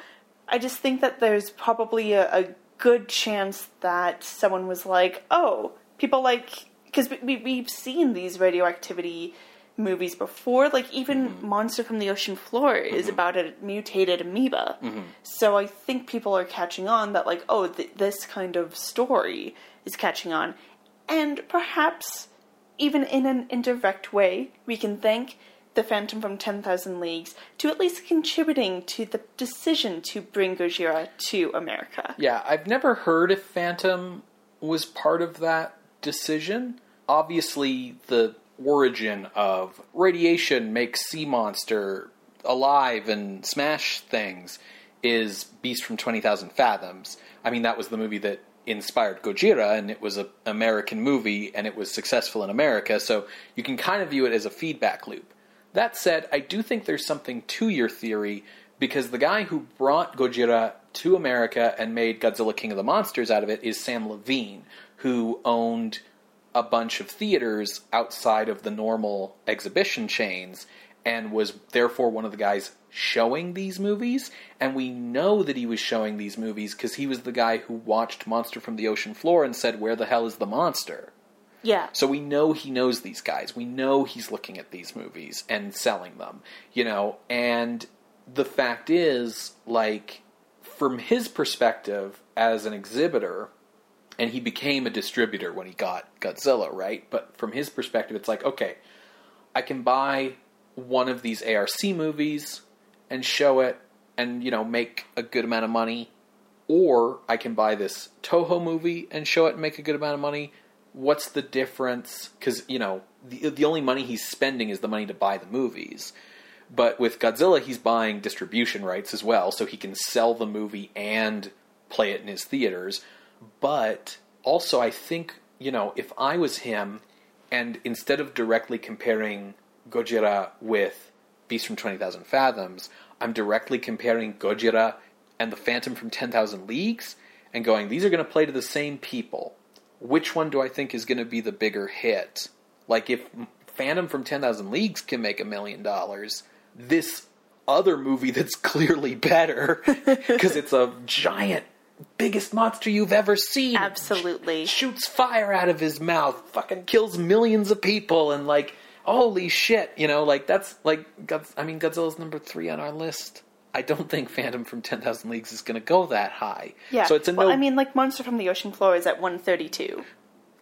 I just think that there's probably a, a good chance that someone was like, oh, people like because we, we we've seen these radioactivity movies before. Like even mm-hmm. Monster from the Ocean Floor is mm-hmm. about a mutated amoeba. Mm-hmm. So I think people are catching on that like, oh, th- this kind of story is catching on, and perhaps even in an indirect way, we can thank the Phantom from 10,000 Leagues to at least contributing to the decision to bring Gojira to America. Yeah, I've never heard if Phantom was part of that decision. Obviously, the origin of radiation makes sea monster alive and smash things is Beast from 20,000 Fathoms. I mean, that was the movie that inspired Gojira, and it was an American movie, and it was successful in America, so you can kind of view it as a feedback loop. That said, I do think there's something to your theory because the guy who brought Gojira to America and made Godzilla King of the Monsters out of it is Sam Levine, who owned a bunch of theaters outside of the normal exhibition chains and was therefore one of the guys showing these movies. And we know that he was showing these movies because he was the guy who watched Monster from the Ocean Floor and said, Where the hell is the monster? Yeah. So we know he knows these guys. We know he's looking at these movies and selling them, you know, and the fact is, like, from his perspective as an exhibitor, and he became a distributor when he got Godzilla, right? But from his perspective, it's like, okay, I can buy one of these ARC movies and show it and, you know, make a good amount of money, or I can buy this Toho movie and show it and make a good amount of money. What's the difference? Because, you know, the, the only money he's spending is the money to buy the movies. But with Godzilla, he's buying distribution rights as well, so he can sell the movie and play it in his theaters. But also, I think, you know, if I was him, and instead of directly comparing Gojira with Beast from 20,000 Fathoms, I'm directly comparing Gojira and the Phantom from 10,000 Leagues and going, these are going to play to the same people. Which one do I think is going to be the bigger hit? Like, if Phantom from 10,000 Leagues can make a million dollars, this other movie that's clearly better, because it's a giant, biggest monster you've ever seen. Absolutely. Shoots fire out of his mouth, fucking kills millions of people, and like, holy shit, you know, like that's like, I mean, Godzilla's number three on our list. I don't think Phantom from 10,000 Leagues is going to go that high. Yeah. So it's a well, no. I mean, like Monster from the Ocean Floor is at 132.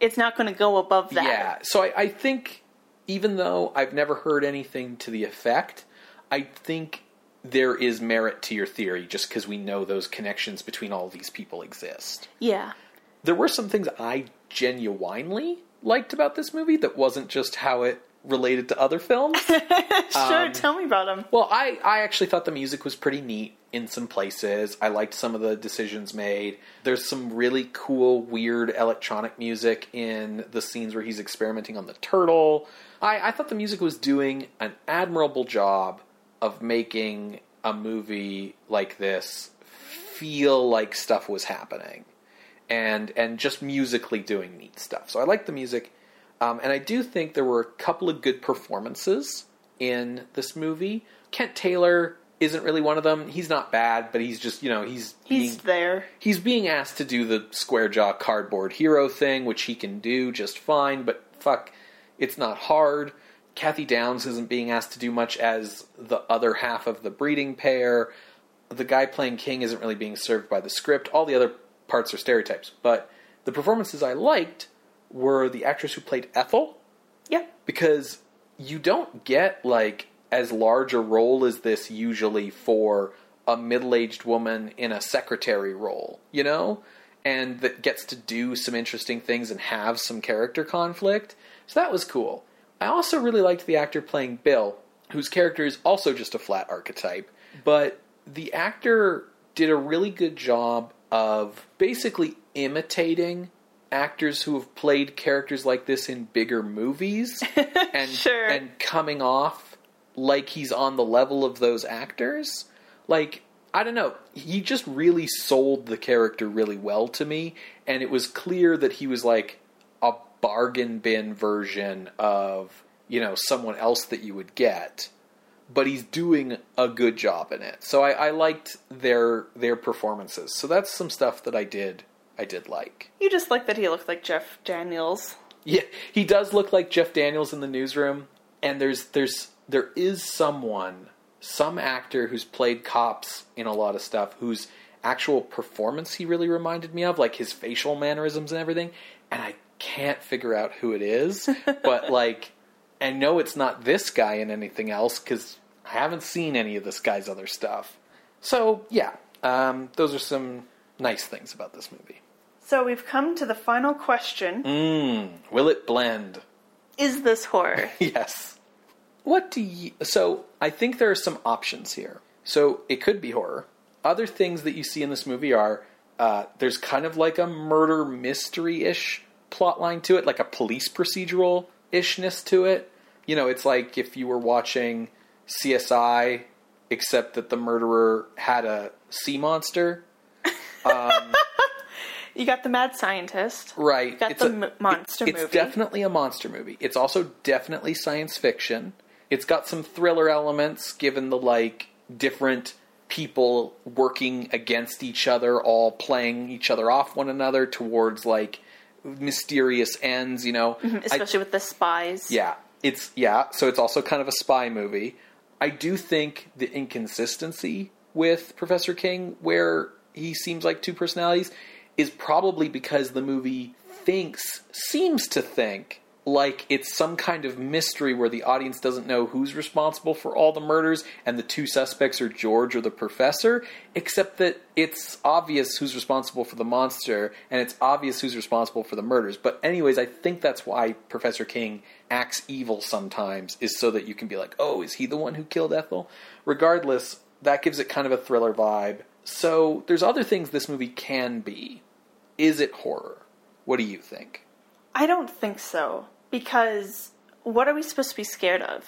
It's not going to go above that. Yeah. So I, I think, even though I've never heard anything to the effect, I think there is merit to your theory just because we know those connections between all these people exist. Yeah. there were some things I genuinely liked about this movie that wasn't just how it related to other films. sure, um, tell me about them. Well, I, I actually thought the music was pretty neat in some places. I liked some of the decisions made. There's some really cool, weird electronic music in the scenes where he's experimenting on the turtle. I, I thought the music was doing an admirable job of making a movie like this feel like stuff was happening. And and just musically doing neat stuff. So I like the music. Um, and I do think there were a couple of good performances in this movie. Kent Taylor isn't really one of them. He's not bad, but he's just, you know, he's He's being, there. he's being asked to do the square jaw cardboard hero thing, which he can do just fine, but fuck, it's not hard. Cathy Downs isn't being asked to do much as the other half of the breeding pair. The guy playing King isn't really being served by the script. All the other parts are stereotypes. But the performances I liked were the actress who played Ethel, Yeah. because you don't get like as large a role as this usually for a middle-aged woman in a secretary role, you know, and that gets to do some interesting things and have some character conflict. So that was cool. I also really liked the actor playing Bill, whose character is also just a flat archetype, but the actor did a really good job of basically imitating actors who have played characters like this in bigger movies and Sure. and coming off like he's on the level of those actors. Like I don't know, he just really sold the character really well to me and it was clear that he was like a bargain bin version of, you know, someone else that you would get but he's doing a good job in it. So I, I liked their their performances. So that's some stuff that I did I did like. You just like that he looked like Jeff Daniels. Yeah, he does look like Jeff Daniels in the newsroom, and there's there's there is someone, some actor who's played cops in a lot of stuff, whose actual performance he really reminded me of, like his facial mannerisms and everything, and I can't figure out who it is, but like I know it's not this guy in anything else because I haven't seen any of this guy's other stuff. So yeah, um, those are some nice things about this movie. So we've come to the final question. Mm, will it blend? Is this horror? yes. What do you. So, I think there are some options here. So, it could be horror. Other things that you see in this movie are uh, there's kind of like a murder mystery ish plot line to it, like a police procedural ishness to it. You know, it's like if you were watching CSI, except that the murderer had a sea monster. You got the mad scientist. Right. You Got the m- monster It's movie. definitely a monster movie. It's also definitely science fiction. It's got some thriller elements, given the like different people working against each other, all playing each other off one another towards like mysterious ends. You know, mm-hmm. I- Especially with the spies. yeah, it's yeah. So it's also kind of a spy movie. I do think the inconsistency with Professor King, where he seems like two personalities, is probably because the movie thinks, seems to think, like it's some kind of mystery where the audience doesn't know who's responsible for all the murders and the two suspects are George or the professor, except that it's obvious who's responsible for the monster and it's obvious who's responsible for the murders. But, anyways, I think that's why Professor King acts evil sometimes, is so that you can be like, oh, is he the one who killed Ethel? Regardless, that gives it kind of a thriller vibe. So, there's other things this movie can be. Is it horror? What do you think? I don't think so. Because what are we supposed to be scared of?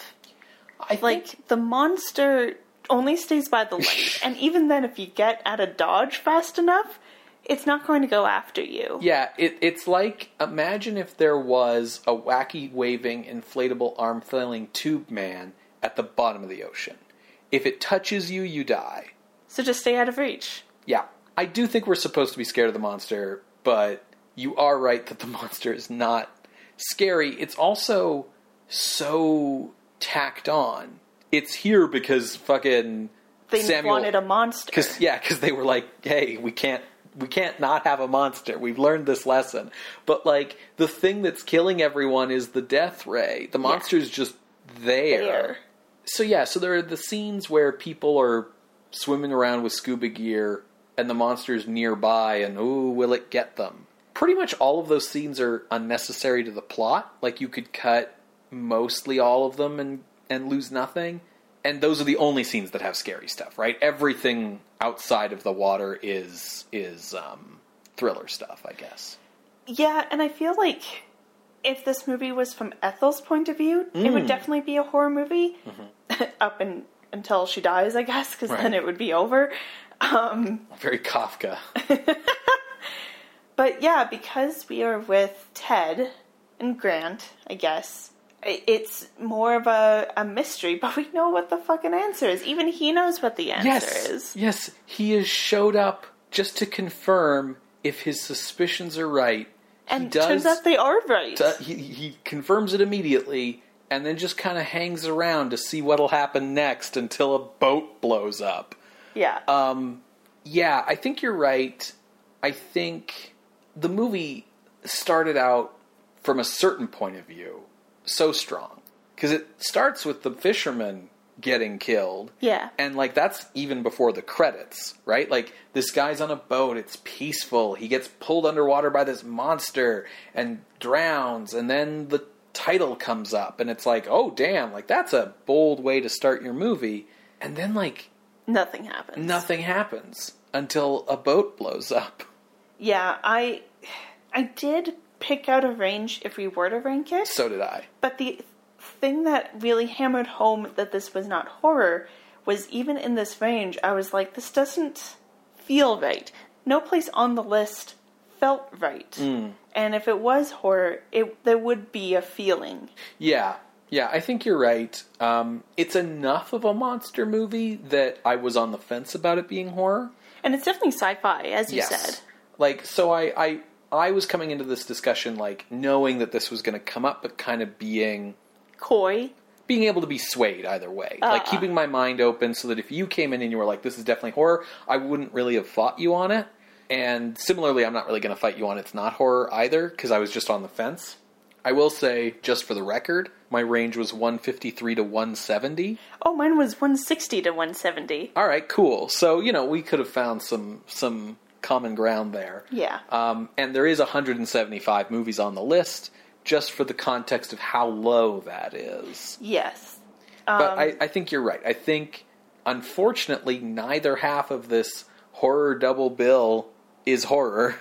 I think Like, the monster only stays by the light. and even then, if you get out of dodge fast enough, it's not going to go after you. Yeah, it, it's like imagine if there was a wacky waving inflatable arm flailing tube man at the bottom of the ocean. If it touches you, you die. So just stay out of reach. Yeah, I do think we're supposed to be scared of the monster, but you are right that the monster is not scary. It's also so tacked on. It's here because fucking They Samuel wanted a monster. Cause yeah, because they were like, "Hey, we can't, we can't not have a monster. We've learned this lesson." But like, the thing that's killing everyone is the death ray. The monster's just there. There. So yeah, so there are the scenes where people are swimming around with scuba gear, and the monster's nearby, and ooh, will it get them? pretty much all of those scenes are unnecessary to the plot. Like you could cut mostly all of them and and lose nothing. And those are the only scenes that have scary stuff, right? Everything outside of the water is is um, thriller stuff, I guess. Yeah, and I feel like if this movie was from Ethel's point of view, it would definitely be a horror movie up and until she dies, I guess, because Right. then it would be over. Um, Very Kafka. but yeah, because we are with Ted and Grant, I guess it's more of a, a mystery. But we know what the fucking answer is. Even he knows what the answer yes, is. yes, he has showed up just to confirm if his suspicions are right. And he does. turns out they are right. He, he confirms it immediately and then just kind of hangs around to see what'll happen next until a boat blows up. Yeah. Um, yeah, I think you're right. I think the movie started out from a certain point of view so strong because it starts with the fisherman getting killed. Yeah. And like that's even before the credits, right? Like this guy's on a boat, it's peaceful. He gets pulled underwater by this monster and drowns and then the title comes up and it's like, "Oh damn, like that's a bold way to start your movie." And then like Nothing happens. nothing happens until a boat blows up. Yeah, I I did pick out a range if we were to rank it. So did I. But the thing that really hammered home that this was not horror was even in this range, I was like, this doesn't feel right. No place on the list felt right. Mm. And if it was horror, it there would be a feeling. Yeah. Yeah, I think you're right. Um, it's enough of a monster movie that I was on the fence about it being horror. And it's definitely sci-fi, as you said. Like, so I, I, I was coming into this discussion like knowing that this was going to come up, but kind of being Coy. being able to be swayed either way. Like Uh-uh. keeping my mind open so that if you came in and you were like, "This is definitely horror," I wouldn't really have fought you on it. And similarly, I'm not really going to fight you on it's not horror either because I was just on the fence. I will say, just for the record, my range was 153 to 170. Oh, mine was 160 to 170. All right, cool. So you know we could have found some some common ground there. Yeah. Um, and there is 175 movies on the list, just for the context of how low that is. yes. But I, I think you're right. I think, unfortunately, neither half of this horror double bill is horror.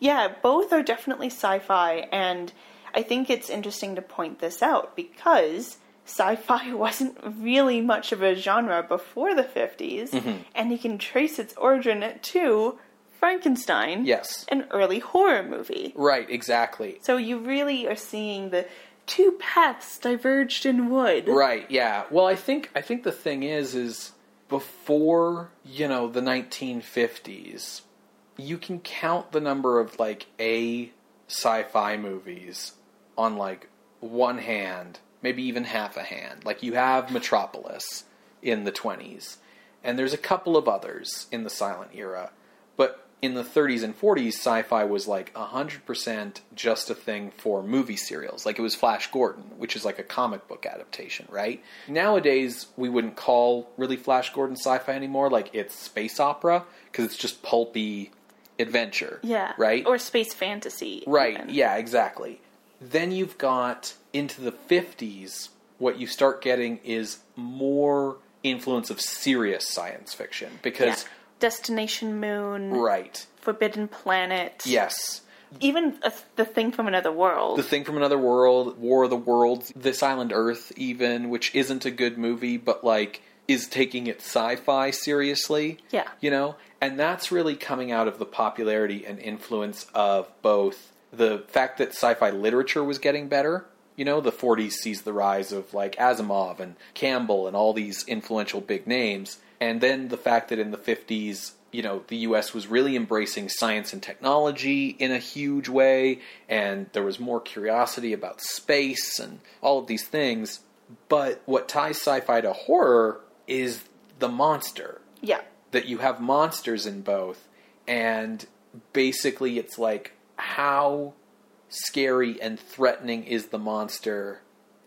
Yeah, both are definitely sci-fi, and I think it's interesting to point this out because sci-fi wasn't really much of a genre before the 50s, Mm-hmm. and you can trace its origin to Frankenstein, Yes. an early horror movie. Right, exactly. So you really are seeing the two paths diverged in wood. Right, yeah. Well, I think I think the thing is is before, you know, the 1950s, you can count the number of like A sci-fi movies on like one hand, maybe even half a hand. Like you have Metropolis in the 20s, and there's a couple of others in the silent era. But in the 30s and 40s, sci-fi was like 100% just a thing for movie serials. Like it was Flash Gordon, which is like a comic book adaptation, right? Nowadays, we wouldn't call really Flash Gordon sci-fi anymore. Like it's space opera because it's just pulpy adventure. Yeah. Right? Or space fantasy. Right, even. yeah, exactly. Then you've got into the 50s, what you start getting is more influence of serious science fiction Yeah. because Destination Moon, right. Forbidden Planet. Yes. Even uh, the thing from another world. The Thing from Another World, War of the Worlds, This Island Earth even, which isn't a good movie but like is taking its sci-fi seriously. Yeah. You know? And that's really coming out of the popularity and influence of both the fact that sci-fi literature was getting better. You know, the 40s sees the rise of like Asimov and Campbell and all these influential big names. And then the fact that in the 50s, you know, the US was really embracing science and technology in a huge way, and there was more curiosity about space and all of these things. But what ties sci fi to horror is the monster yeah. that you have monsters in both, and basically it's like how scary and threatening is the monster?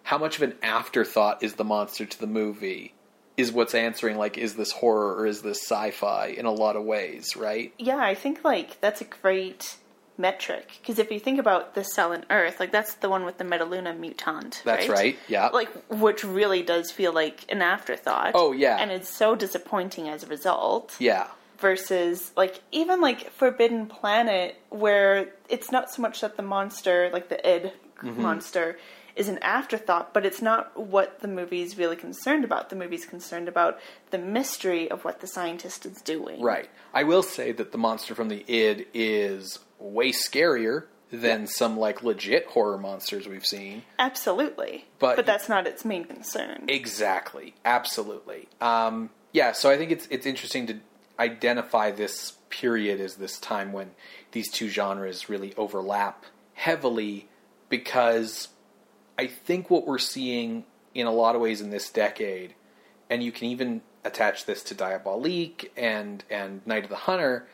How much of an afterthought is the monster to the movie? Is what's answering like is this horror or is this sci-fi in a lot of ways, right? Yeah, I think like that's a great metric because if you think about This Island Earth, like that's the one with the Metaluna mutant. That's right, yeah. Like, which really does feel like an afterthought. Oh, yeah. and it's so disappointing as a result. Yeah. Versus, like, even like Forbidden Planet, where it's not so much that the monster, like the id Mm-hmm. monster, is an afterthought, but it's not what the movie's really concerned about. The movie's concerned about the mystery of what the scientist is doing. Right. I will say that the monster from the id is way scarier than some like legit horror monsters we've seen. Absolutely. But- but that's not its main concern. Exactly. Absolutely. Um, yeah, so I think it's it's interesting to identify this period as this time when these two genres really overlap heavily because I think what we're seeing in a lot of ways in this decade, and you can even attach this to Diabolique and and Night of the Hunter,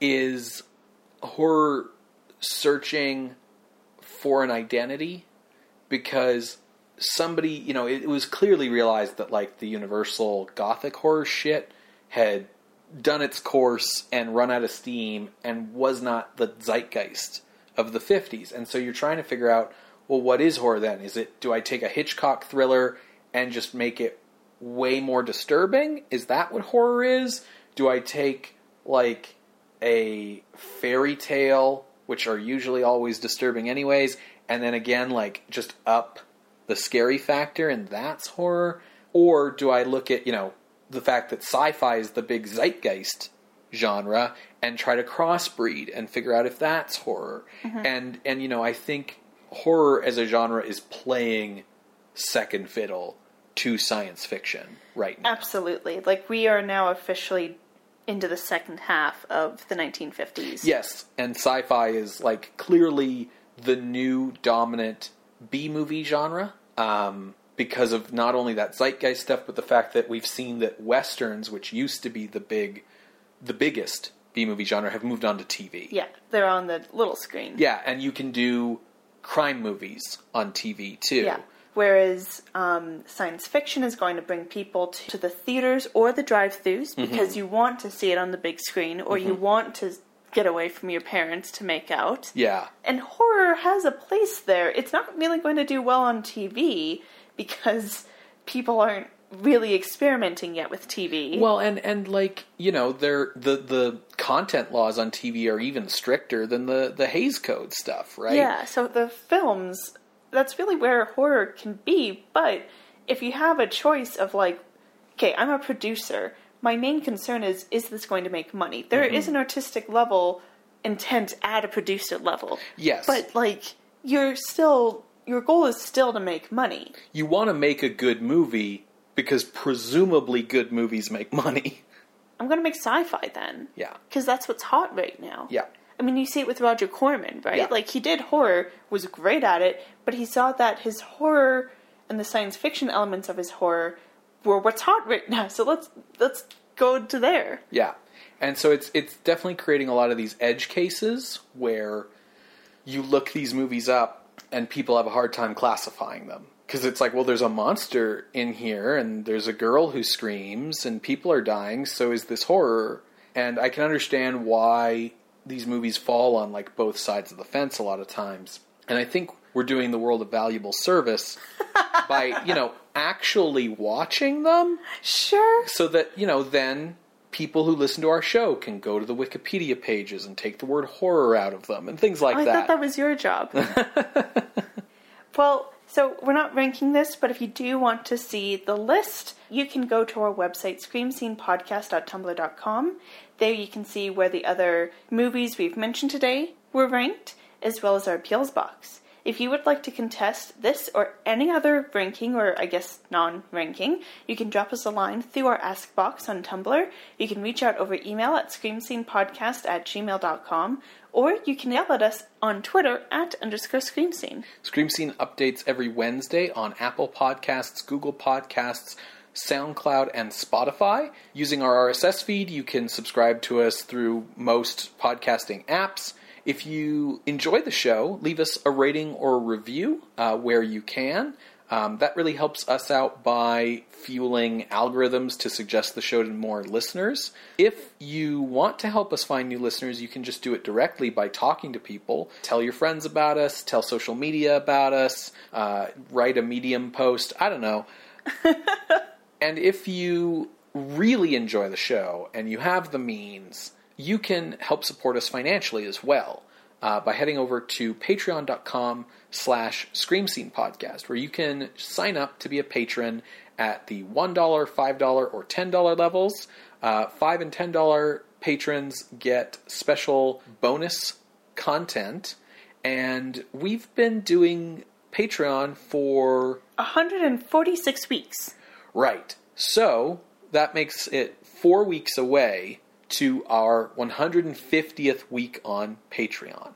is horror searching for an identity because somebody, you know, it, it was clearly realized that like the universal gothic horror shit had done its course and run out of steam and was not the zeitgeist of the 50s. And so you're trying to figure out, well, what is horror then? Is it, do I take a Hitchcock thriller and just make it way more disturbing? Is that what horror is? Do I take like a fairy tale, which are usually always disturbing anyways, and then again, like just up the scary factor and that's horror? Or do I look at, you know, the fact that sci fi is the big zeitgeist genre and try to crossbreed and figure out if that's horror? And, and, you know, I think horror as a genre is playing second fiddle to science fiction right now. Absolutely. Like, we are now officially into the second half of the 1950s. Yes, and sci-fi is like clearly the new dominant B movie genre um, because of not only that zeitgeist stuff, but the fact that we've seen that westerns, which used to be the big, the biggest B movie genre, have moved on to TV. Yeah, they're on the little screen. Yeah, and you can do crime movies on TV too. Yeah. Whereas um, science fiction is going to bring people to, to the theaters or the drive-throughs Mm-hmm. because you want to see it on the big screen or you want to get away from your parents to make out. Yeah. And horror has a place there. It's not really going to do well on TV because people aren't really experimenting yet with TV. Well, and and like you know, they're the the content laws on TV are even stricter than the the Hays Code stuff, right? Yeah, so the films, that's really where horror can be. But if you have a choice of like, okay, I'm a producer, my main concern is, is this going to make money? There mm-hmm. is an artistic level intent at a producer level. Yes. But like, you're still, your goal is still to make money. you want to make a good movie because presumably good movies make money. I'm going to make sci fi then. Yeah. Because that's what's hot right now. Yeah. I mean, you see it with Roger Corman, right? Yeah. Like, he did horror, was great at it, but he saw that his horror and the science fiction elements of his horror were what's hot right now. So let's let's go to there. Yeah. And so it's it's definitely creating a lot of these edge cases where you look these movies up and people have a hard time classifying them because it's like, well, there's a monster in here and there's a girl who screams and people are dying, so is this horror? And I can understand why these movies fall on like both sides of the fence a lot of times. And I think we're doing the world a valuable service by, you know, actually watching them Sure. so that you know then people who listen to our show can go to the wikipedia pages and take the word horror out of them and things like I that I thought that was your job. well, so we're not ranking this, but if you do want to see the list, you can go to our website, screamscenepodcast.tumblr.com. There you can see where the other movies we've mentioned today were ranked, as well as our appeals box. If you would like to contest this or any other ranking, or I guess non ranking, you can drop us a line through our Ask box on Tumblr. You can reach out over email at screamscenepodcast at gmail.com, or you can yell at us on Twitter at underscore screamscene. scream scene updates every wednesday on apple podcasts google podcasts SoundCloud and Spotify. Using our RSS feed, you can subscribe to us through most podcasting apps. If you enjoy the show, leave us a rating or a review uh, where you can. Um, that really helps us out by fueling algorithms to suggest the show to more listeners. If you want to help us find new listeners, you can just do it directly by talking to people. Tell your friends about us, tell social media about us, uh, write a Medium post. I don't know. and if you really enjoy the show and you have the means, you can help support us financially as well uh, by heading over to patreon.com slash scream scene podcast where you can sign up to be a patron at the $1 $5 or $10 levels uh, 5 and $10 patrons get special bonus content and we've been doing patreon for 146 weeks. right so that makes it four weeks away to our 150th week on Patreon.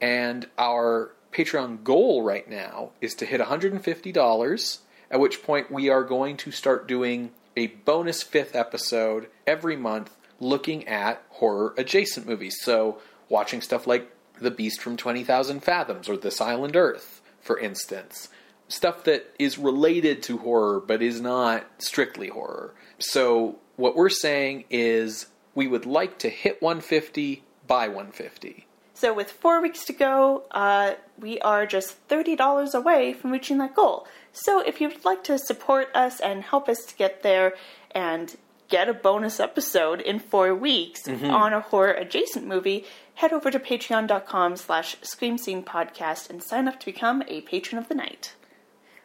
And our Patreon goal right now is to hit $150, at which point we are going to start doing a bonus fifth episode every month looking at horror adjacent movies. So, watching stuff like The Beast from 20,000 Fathoms or This Island Earth, for instance. Stuff that is related to horror but is not strictly horror. So, what we're saying is we would like to hit 150 by 150. So, with four weeks to go, uh, we are just $30 away from reaching that goal. So, if you'd like to support us and help us to get there and get a bonus episode in four weeks on a horror adjacent movie, head over to patreon.com slash scream scene podcast and sign up to become a patron of the night.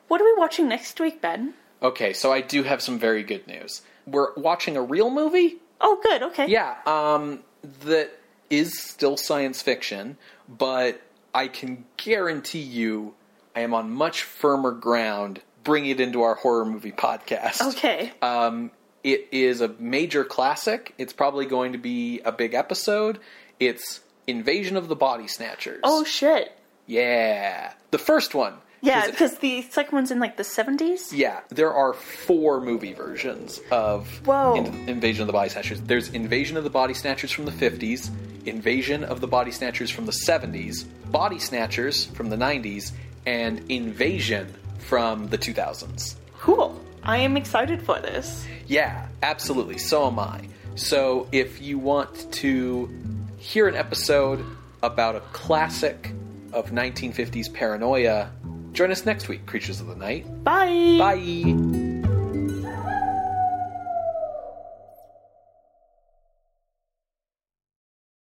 What are we watching next week, Ben? Okay, so I do have some very good news. We're watching a real movie Oh, good, okay. Yeah, um, that is still science fiction, but I can guarantee you I am on much firmer ground bringing it into our horror movie podcast. Okay. Um, it is a major classic. It's probably going to be a big episode. It's Invasion of the Body Snatchers. oh, shit. yeah. The first one. Yeah, 'Cause- because the second one's in like the 70s? yeah, there are four movie versions of Whoa. In- Invasion of the Body Snatchers. There's Invasion of the Body Snatchers from the 50s, Invasion of the Body Snatchers from the 70s, Body Snatchers from the 90s, and Invasion from the 2000s. Cool. I am excited for this. Yeah, absolutely. So am I. So if you want to hear an episode about a classic of 1950s paranoia, join us next week, Creatures of the Night. Bye. Bye.